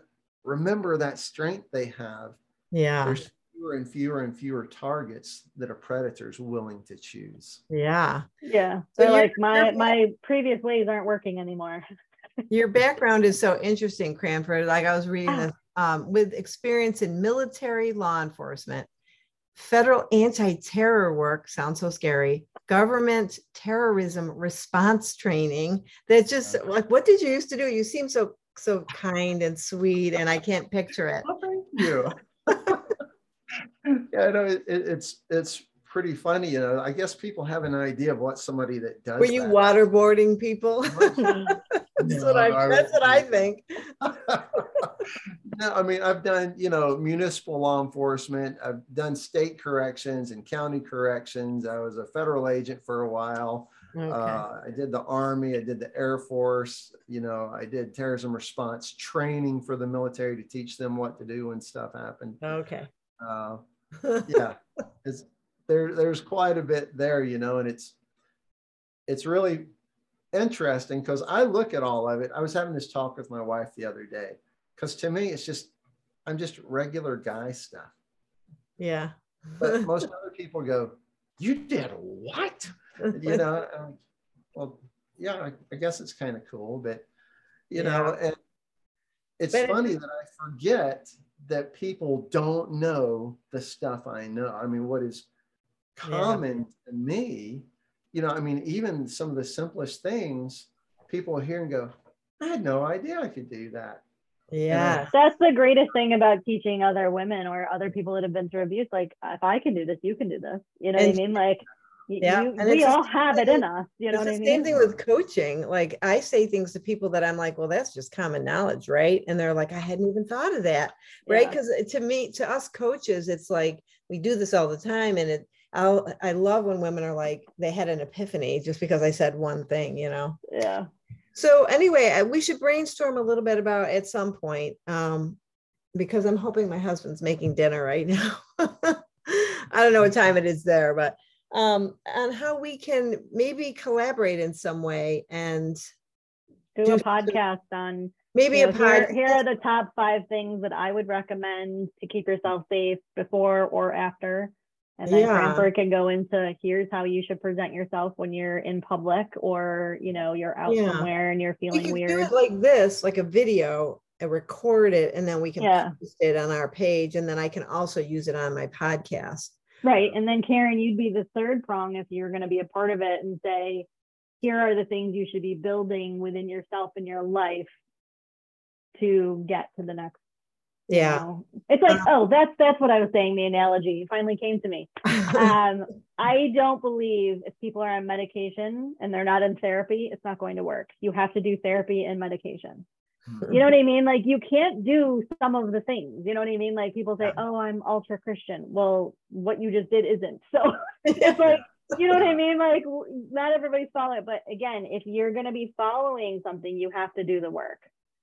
remember that strength they have, Yeah. there's fewer and fewer and fewer targets that a predator's willing to choose. Yeah. Yeah. So So like my my previous ways aren't working anymore. Your background is so interesting, Cranford. Like I was reading Ah. this um, with experience in military law enforcement, federal anti-terror work sounds so scary. Government terrorism response training. That just like what did you used to do? You seem so so kind and sweet, and I can't picture it. Well, thank you. yeah, no, it, it- it's it's pretty funny. You know, I guess people have an idea of what somebody that does. Were you that- waterboarding people? that's what No, I I that's what I think. no, I mean I've done you know municipal law enforcement. I've done state corrections and county corrections. I was a federal agent for a while. Okay. Uh, I did the Army. I did the Air Force. You know, I did terrorism response training for the military to teach them what to do when stuff happened. okay. Uh, yeah, it's there. There's quite a bit there, you know, and it's it's really interesting because I look at all of it. I was having this talk with my wife the other day because to me it's just I'm just regular guy stuff. yeah. But most other people go, "You did what?" You know. um, well, yeah, I, I guess it's kind of cool, but you know, and it's But it- funny that I forget that people don't know the stuff I know. I mean, what is Yeah. common to me, you know, I mean, even some of the simplest things, people hear and go, I had no idea I could do that. yeah. That's the greatest thing about teaching other women or other people that have been through abuse. Like, if I can do this, you can do this. You know And- what I mean? Like, Yeah, you, we all same have it in us. You know it's what the I same thing with coaching. Like I say things to people that I'm like, well, that's just common knowledge, right? And they're like, I hadn't even thought of that, right? Yeah. Because uh, to me, to us coaches, it's like we do this all the time, and it. I'll, I love when women are like they had an epiphany just because I said one thing, you know. Yeah. So anyway, I- we should brainstorm a little bit about at some point, um, because I'm hoping my husband's making dinner right now. I don't know what time it is there, but um, on how we can maybe collaborate in some way and Do Do- a podcast on maybe you a know, here, here are the top five things that I would recommend to keep yourself safe before or after. And then Yeah. Cranford can go into here's how you should present yourself when you're in public or you know you're out Yeah. somewhere and you're we feeling do weird. it like this, like a video, and record it, and then we can Yeah. post it on our page, and then I can also use it on my podcast. Right. And then Karen, you'd be the third prong if you're going to be a part of it and say, here are the things you should be building within yourself and your life to get to the next. You Yeah. know. It's like, Um, oh, that's that's what I was saying. The analogy finally came to me. um, I don't believe if people are on medication and they're not in therapy, it's not going to work. You have to do therapy and medication. You know what I mean? Like you can't do some of the things. You know what I mean? Like people say, "Oh, I'm ultra Christian." Well, what you just did isn't. So it's like, you know what I mean? Like not everybody's following it, but again, if you're going to be following something, you have to do the work.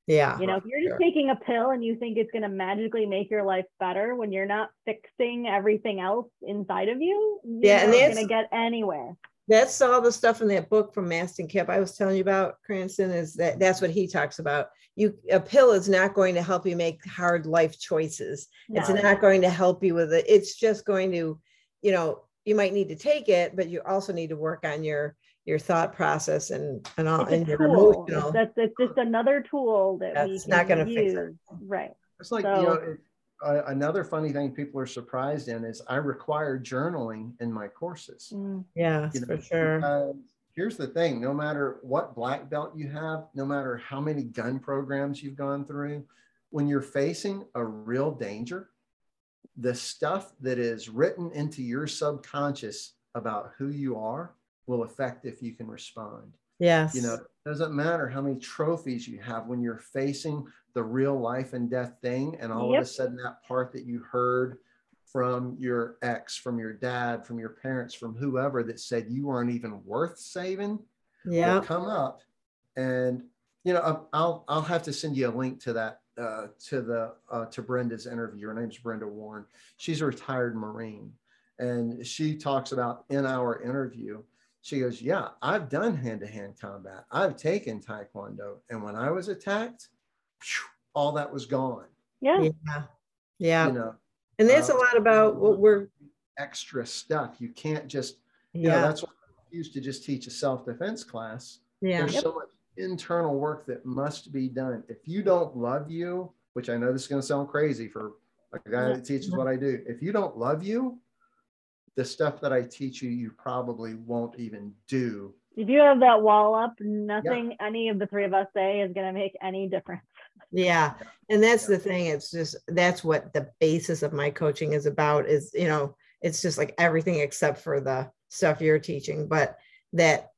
Yeah. You know, if you're just Sure. taking a pill and you think it's going to magically make your life better when you're not fixing everything else inside of you, you're Yeah, and not going to get anywhere. that's all the stuff in that book from Mastin Kipp I was telling you about, Cranston, is that that's what he talks about. You a pill is not going to help you make hard life choices. It's not going to help you with it. It's just going to, you know, you might need to take it, but you also need to work on your your thought process and and all and your tool. emotional. That's it's just another tool that we That's can not gonna fix it. Right. It's like, So- you know, it, uh, another funny thing people are surprised in is I require journaling in my courses. Yeah, you know, for sure. Uh, here's the thing no matter what black belt you have, no matter how many gun programs you've gone through, when you're facing a real danger, the stuff that is written into your subconscious about who you are will affect if you can respond. Yes. You know, it doesn't matter how many trophies you have when you're facing the real life and death thing, and all Yep. of a sudden that part that you heard from your ex, from your dad, from your parents, from whoever that said you aren't even worth saving, yeah. come up and you know I'll- i'll have to send you a link to that uh, to the uh, to brenda's interview her name's brenda warren she's a retired marine and she talks about in our interview she goes yeah i've done hand-to-hand combat i've taken taekwondo and when i was attacked phew, all that was gone Yeah. Yeah. Yeah. you know And that's a uh, lot about what we're, extra stuff you can't just you know yeah. that's what I used to just teach a self-defense class Yeah. there's so much internal work that must be done. If you don't love you, which I know this is going to sound crazy for a guy that teaches what I do, if you don't love you, the stuff that I teach you, you probably won't even do. If you have that wall up, nothing any of the three of us say is going to make any difference. Yeah. And that's Yeah. the thing. It's just, that's what the basis of my coaching is about is, you know, it's just like everything except for the stuff you're teaching, but that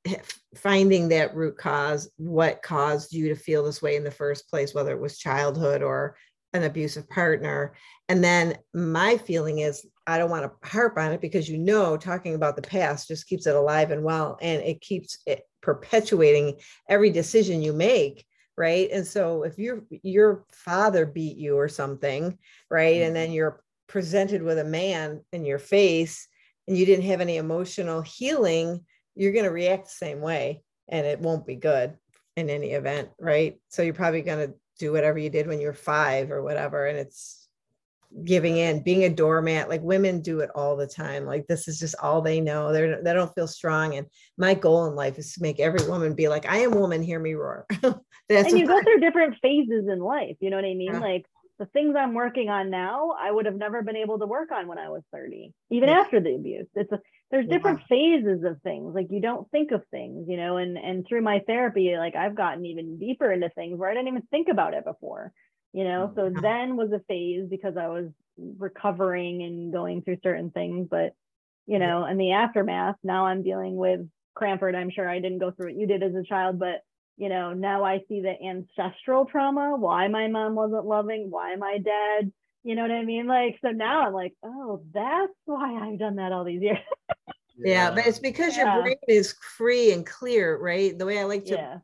finding that root cause, what caused you to feel this way in the first place, whether it was childhood or an abusive partner. And then my feeling is I don't want to harp on it because you know, talking about the past just keeps it alive and well, and it keeps it perpetuating every decision you make right? And so if your your father beat you or something right? And then mm-hmm. you're presented with a man in your face and you didn't have any emotional healing you're going to react the same way and it won't be good in any event right? So you're probably going to do whatever you did when you were five or whatever and it's giving in being a doormat like women do it all the time like this is just all they know they're they don't feel strong and my goal in life is to make every woman be like i am woman hear me roar that's and you go through different phases in life. You know what I mean? Yeah. Like the things I'm working on now, I would have never been able to work on when I was 30, even Yeah. after the abuse. It's a, there's Yeah. different phases of things. Like you don't think of things, you know, and and through my therapy, like I've gotten even deeper into things where I didn't even think about it before. You know, so mm-hmm. then was a phase because I was recovering and going through certain things, but you know, in the aftermath, now I'm dealing with Cranford. I'm sure I didn't go through what you did as a child, but you know, now I see the ancestral trauma, why my mom wasn't loving, why my dad, you know what I mean? Like, so now I'm like, oh, that's why I've done that all these years. yeah but it's because Yeah. your brain is free and clear right the way i like to yeah.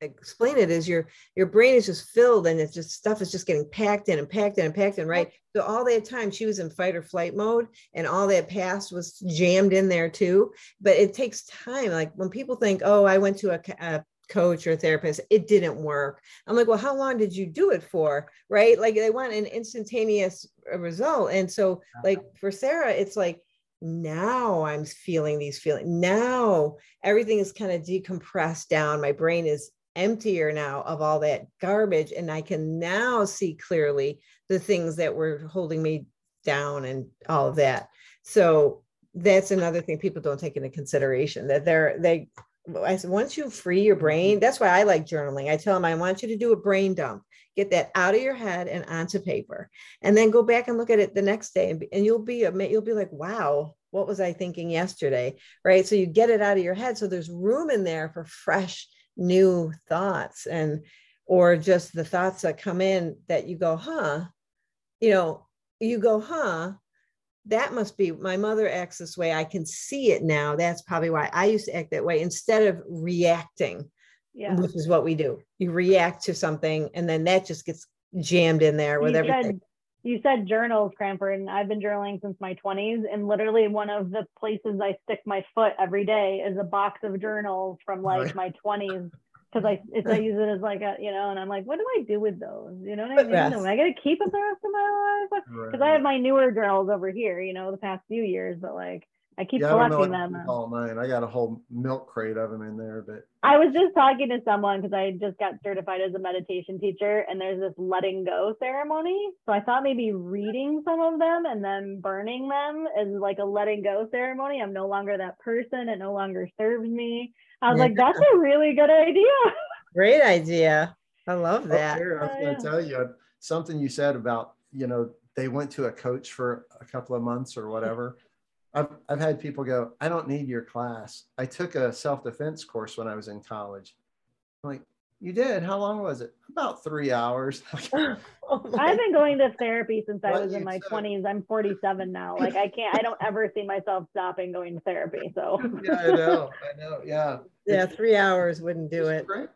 explain it is your your brain is just filled and it's just stuff is just getting packed in and packed in and packed in right so all that time she was in fight or flight mode and all that past was jammed in there too but it takes time like when people think oh i went to a, a coach or therapist it didn't work. I'm like well how long did you do it for? Right? Like they want an instantaneous uh, result. And so like for sarah it's like now i'm feeling these feelings now everything is kind of decompressed down. My brain is emptier now of all that garbage and i can now see clearly the things that were holding me down and all of that. So that's another thing people don't take into consideration that they're they I said, once you free your brain, that's why I like journaling. I tell them I want you to do a brain dump, get that out of your head and onto paper, and then go back and look at it the next day, and, and you'll be you'll be like, wow, what was I thinking yesterday, right? So you get it out of your head, so there's room in there for fresh, new thoughts, and or just the thoughts that come in that you go, huh, you know, you go, huh, that must be my mother acts this way. I can see it now. That's probably why I used to act that way instead of reacting, Yeah. which is what we do. You react to something and then that just gets jammed in there with you everything. said, you said journals, Cranford, and I've been journaling since my 20s. And literally, one of the places I stick my foot every day is a box of journals from like Right. my 20s. Because I, it's, I use it as like a, you know, and I'm like, what do I do with those? You know what I mean? Yes. Am I to keep them the rest of my life? Because I have my newer journals over here, you know, the past few years, but like I keep yeah, I don't know collecting what to them. all mine. I got a whole milk crate of them in there, but I was just talking to someone because I just got certified as a meditation teacher, and there's this letting go ceremony. So I thought maybe reading some of them and then burning them is like a letting go ceremony. I'm no longer that person. It no longer serves me. I was Yeah. like, that's a really good idea. Great idea. I love Oh, that. here, I was Yeah, going yeah. to tell you something you said about, you know, they went to a coach for a couple of months or whatever. I've, I've had people go, I don't need your class. I took a self defense course when I was in college. I'm like, you did? How long was it? About three hours. I've been going to therapy since I was in my said. 20s. I'm 47 now. Like I can't, I don't ever see myself stopping going to therapy. So yeah, I know. I know. Yeah. Yeah, three hours wouldn't do it. crazy.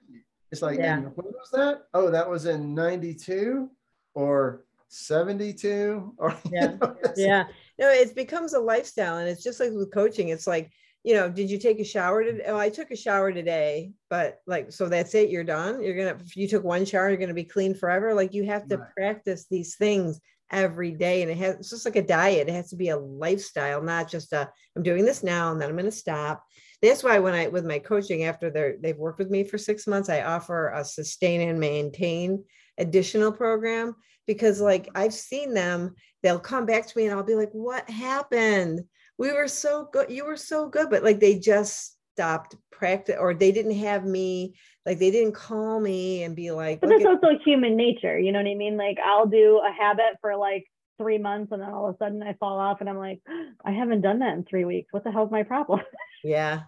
It's like, Yeah. and when was that? Oh, that was in 92 or 72 or you Yeah. know, it's- Yeah. No, it becomes a lifestyle. And it's just like with coaching. It's like, you know, did you take a shower today? Oh, I took a shower today, but like, so that's it. You're done. You're going to, if you took one shower, you're going to be clean forever. Like you have to Right. practice these things every day. And it has, it's just like a diet. It has to be a lifestyle, not just a, I'm doing this now and then I'm going to stop. That's why when I, with my coaching, after they're, they've worked with me for six months, I offer a sustain and maintain additional program because like I've seen them, they'll come back to me and I'll be like, what happened? We were so good. You were so good. But like they just stopped practice or they didn't have me, like they didn't call me and be like, but "Look that's also human nature. You know what I mean? Like I'll do a habit for like three months and then all of a sudden I fall off and I'm like, I haven't done that in three weeks. What the hell's my problem? yeah.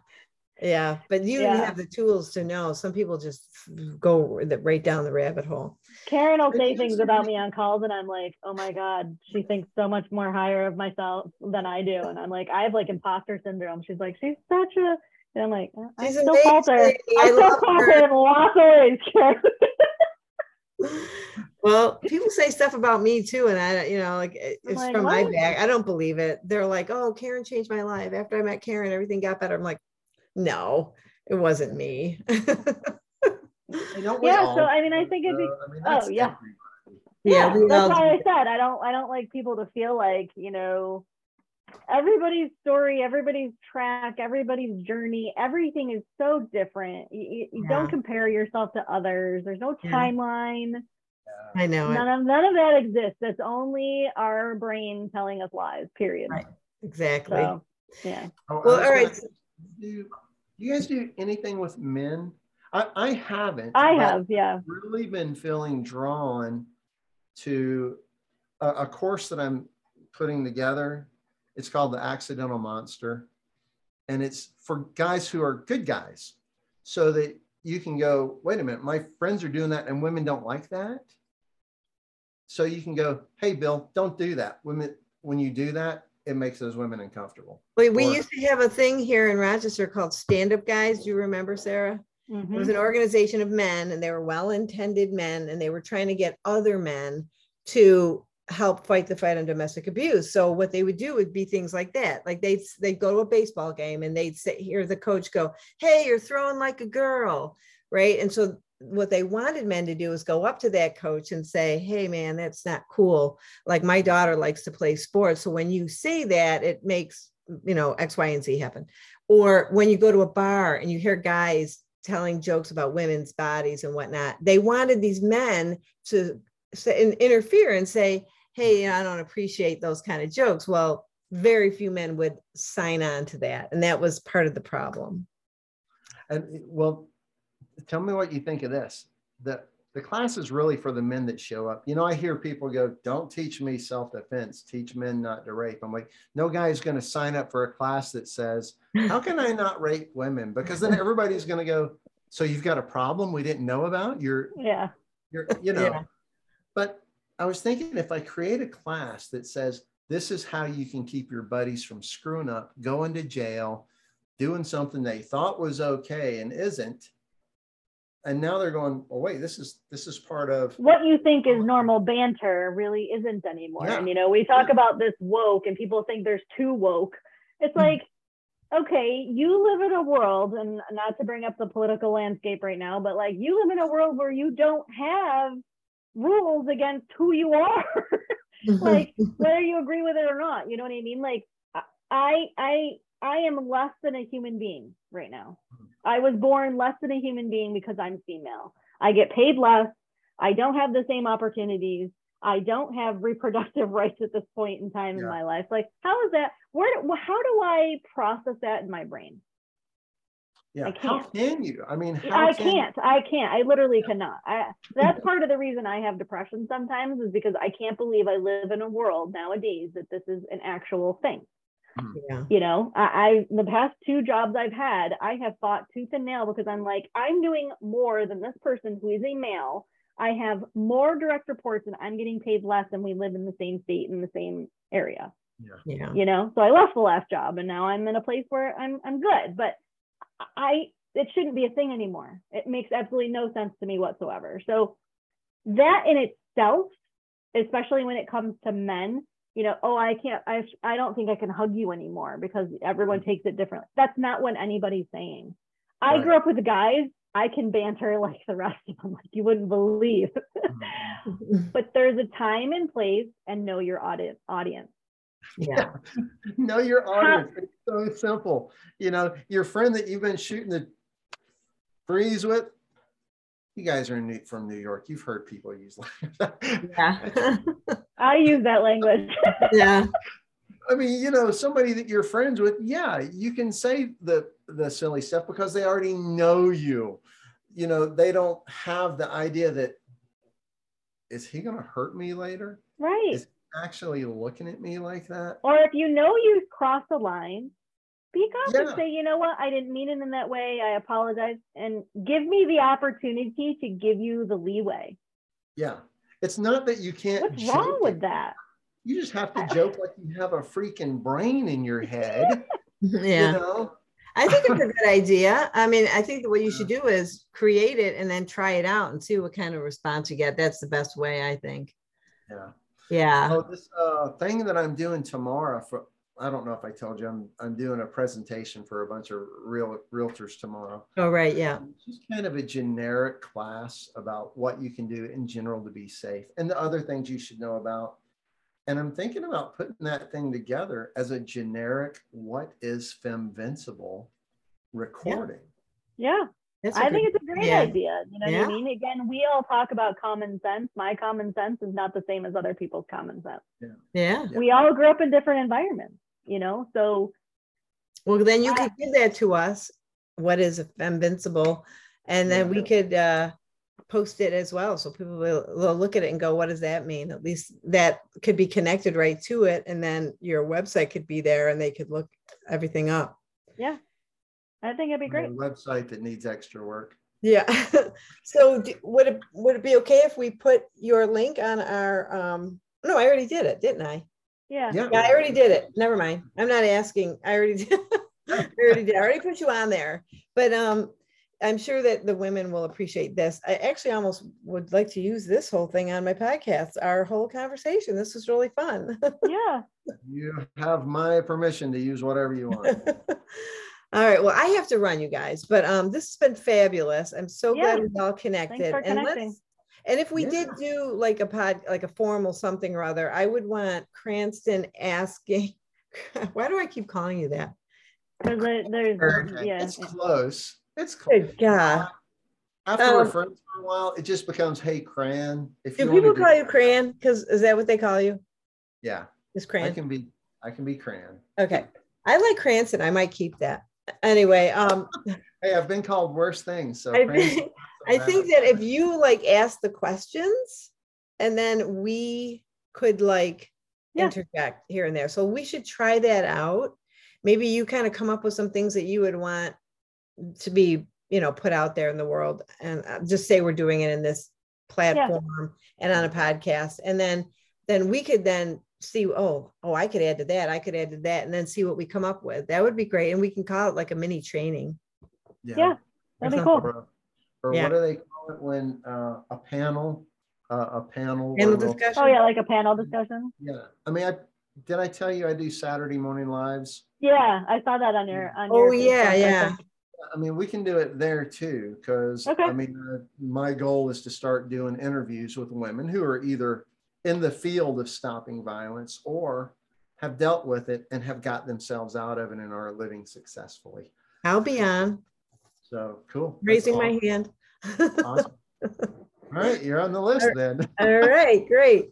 Yeah. But you Yeah. have the tools to know. Some people just go right down the rabbit hole. Karen will But say things about me on calls and I'm like, oh my God, she thinks so much more higher of myself than I do. And I'm like, I have like imposter syndrome. She's like, she's such a, and I'm like, I She's still falter. I still love falter her. in lots of ways, Karen. Well, people say stuff about me too, and I, you know, like it's like, from my "What?" bag. I don't believe it. They're like, "Oh, Karen changed my life. After I met Karen, everything got better." I'm like, "No, it wasn't me." You know, Yeah, all so, I mean, I think it'd be- though. I mean, oh, that's yeah. yeah, that's why I said I don't I don't like people to feel like, you know, everybody's story, everybody's track, everybody's journey, everything is so different. You, you, you Yeah. don't compare yourself to others. There's no Yeah. timeline. I know it None of none of that exists. That's only our brain telling us lies, period. Right. exactly. So yeah. Oh, I Well, was all right. Gonna- Do you guys do anything with men? I, I haven't. I have, yeah. really been feeling drawn to a, a course that I'm putting together. It's called the Accidental Monster, and it's for guys who are good guys, so that you can go. Wait a minute, my friends are doing that, and women don't like that. So you can go, hey, Bill, don't do that. Women, when you do that, it makes those women uncomfortable. We, we Or- used to have a thing here in Rochester called Stand Up Guys. Do you remember, Sarah? It Mhm. was an organization of men, and they were well-intended men, and they were trying to get other men to help fight the fight on domestic abuse. So what they would do would be things like that. Like they'd they'd go to a baseball game and they'd sit, hear the coach go, "Hey, you're throwing like a girl," right? And so what they wanted men to do is go up to that coach and say, "Hey, man, that's not cool. Like my mm-hmm. daughter likes to play sports, so when you say that, it makes you know X, Y, and Z happen." Or when you go to a bar and you hear guys telling jokes about women's bodies and whatnot. They wanted these men to interfere and say, "Hey, I don't appreciate those kind of jokes." Well, very few men would sign on to that, and that was part of the problem. And well, tell me what you think of this. The the class is really for the men that show up. You know, I hear people go, "Don't teach me self-defense. Teach men not to rape." I'm like, no guy is going to sign up for a class that says, "How can I not rape women?" Because then everybody's going to go, "So you've got a problem we didn't know about? You're Yeah. you're you know." Yeah. But I was thinking if I create a class that says this is how you can keep your buddies from screwing up, going to jail, doing something they thought was okay and isn't, and now they're going, oh wait, this is this is part of what you think is normal banter really isn't anymore. Yeah. And you know, we talk about this woke and people think there's too woke. It's Mhm. like, okay, you live in a world, and not to bring up the political landscape right now, but like you live in a world where you don't have rules against who you are. like whether you agree with it or not, you know what I mean? Like I I I am less than a human being right now. I was born less than a human being because I'm female. I get paid less. I don't have the same opportunities. I don't have reproductive rights at this point in time in my life. Like, how is that? Where? do- How do I process that in my brain? yeah. I How can't. can you? I mean, how I can- can't. I can't. I literally cannot. I, that's part of the reason I have depression sometimes is because I can't believe I live in a world nowadays that this is an actual thing. Mm-hmm. Yeah. you know I, I the past two jobs i've had i have fought tooth and nail because i'm like i'm doing more than this person who is a male. I have more direct reports and i'm getting paid less and we live in the same state in the same area. Yeah. you know so i left the last job and now i'm in a place where i'm i'm good but i it shouldn't be a thing anymore. It makes absolutely no sense to me whatsoever. So that in itself especially when it comes to men you know oh i can't i i don't think i can hug you anymore because everyone mm-hmm. takes it differently that's not what anybody's saying i grew up with guys i can banter like the rest of them like you wouldn't believe mm-hmm. but there's a time and place and know your audit audience Yeah. know your audience. It's so simple. You know, your friend that you've been shooting the breeze with. You guys are New, from New York. You've heard people use that. Yeah. i use that language yeah. I mean, you know, somebody that you're friends with, yeah, you can say the the silly stuff because they already know you. You know, they don't have the idea that is he going to hurt me later? right Is actually looking at me like that? or if you know you crossed the line speak up and say you know what i didn't mean it in that way i apologize and give me the opportunity to give you the leeway Yeah. It's not that you can't. what's wrong with it. that You just have to joke like you have a freaking brain in your head. Yeah. You know? I think it's a good idea. I mean, I think what you should do is create it and then try it out and see what kind of response you get. That's the best way, I think. Yeah. Yeah. Oh, this uh, thing that I'm doing tomorrow for I don't know if I told you I'm I'm doing a presentation for a bunch of real realtors tomorrow. Oh, right. Yeah. It's just kind of a generic class about what you can do in general to be safe and the other things you should know about. And I'm thinking about putting that thing together as a generic what is Femvincible recording. yeah That's a I good- think it's a great yeah. idea. You know what I mean? Again, we all talk about common sense. My common sense is not the same as other people's common sense. yeah. Yeah. We all grew up in different environments, you know? So Well, then you I- could give that to us. What is invincible? And then we could uh, post it as well. So people will, will look at it and go, what does that mean? At least that could be connected right to it. And then your website could be there and they could look everything up. yeah, I think it'd be A great. website that needs extra work. Yeah. so do, would it would it be okay if we put your link on our um no, I already did it, didn't I? Yeah. Yeah. Yeah, I already did it. Never mind. I'm not asking. I already did. I already did. I already put you on there. But um I'm sure that the women will appreciate this. I actually almost would like to use this whole thing on my podcast, our whole conversation. This was really fun. Yeah. You have my permission to use whatever you want. All right. Well, I have to run, you guys, but um, this has been fabulous. I'm so glad we're all connected. for and connecting. let's and if we did do like a pod, like a formal something or other, I would want Cranston asking. Why do I keep calling you that? Because there's, Okay, yeah. It's close. It's close. Good God. After Um, we're friends for a while, it just becomes hey Cran. If Do people want to call you Cran? Because is that what they call you? Yeah, Is Cran? I can be I can be Cran. Okay. I like Cranston. I might keep that. Anyway, um, Hey, I've been called worse things. So I think, I think that if you like ask the questions and then we could like Yeah. interject here and there. So we should try that out. Maybe you kind of come up with some things that you would want to be, you know, put out there in the world and uh, just say we're doing it in this platform and on a podcast. And then then we could then see, oh, oh, I could add to that, I could add to that, and then see what we come up with. That would be great. And we can call it like a mini training. Yeah, that'd be cool. Or, or Yeah. what do they call it when uh, a panel, uh, a panel? Panel discussion. Oh, yeah, like a panel discussion. Yeah, I mean, I did I tell you I do Saturday morning lives? Yeah, I saw that on your, on Oh, your. yeah, yeah. I mean, we can do it there too, because Okay. I mean, uh, my goal is to start doing interviews with women who are either in the field of stopping violence or have dealt with it and have got themselves out of it and are living successfully. I'll be on So cool. That's raising my hand. Awesome. All right, you're on the list then. All right, great.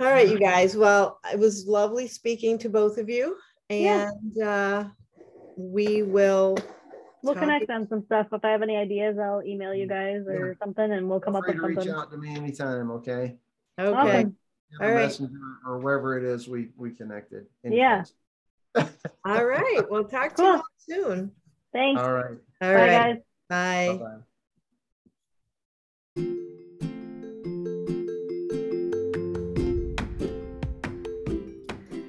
All right, you guys. Well, it was lovely speaking to both of you. Yeah. And uh, we will, We'll connect on some stuff. If I have any ideas, I'll email you guys or something and we'll come Feel up with to reach something. out to me anytime, okay? Okay. Awesome. All right. messenger Or wherever it is we, we connected. Yeah. All right. We'll talk to Cool. you soon. Thanks. All right. All Bye, right. guys. Bye. Bye-bye.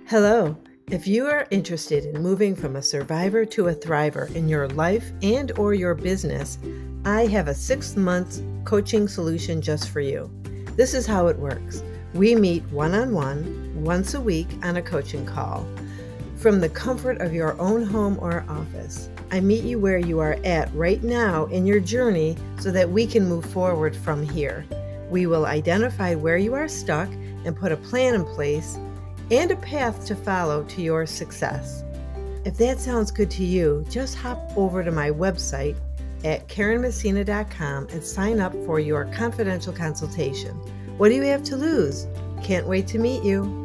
Hello. If you are interested in moving from a survivor to a thriver in your life and or your business, I have a 6-month coaching solution just for you. This is how it works. We meet one-on-one once a week on a coaching call. From the comfort of your own home or office, I meet you where you are at right now in your journey so that we can move forward from here. We will identify where you are stuck and put a plan in place and a path to follow to your success. If that sounds good to you, just hop over to my website at karenmessina.com and sign up for your confidential consultation. What do you have to lose? Can't wait to meet you.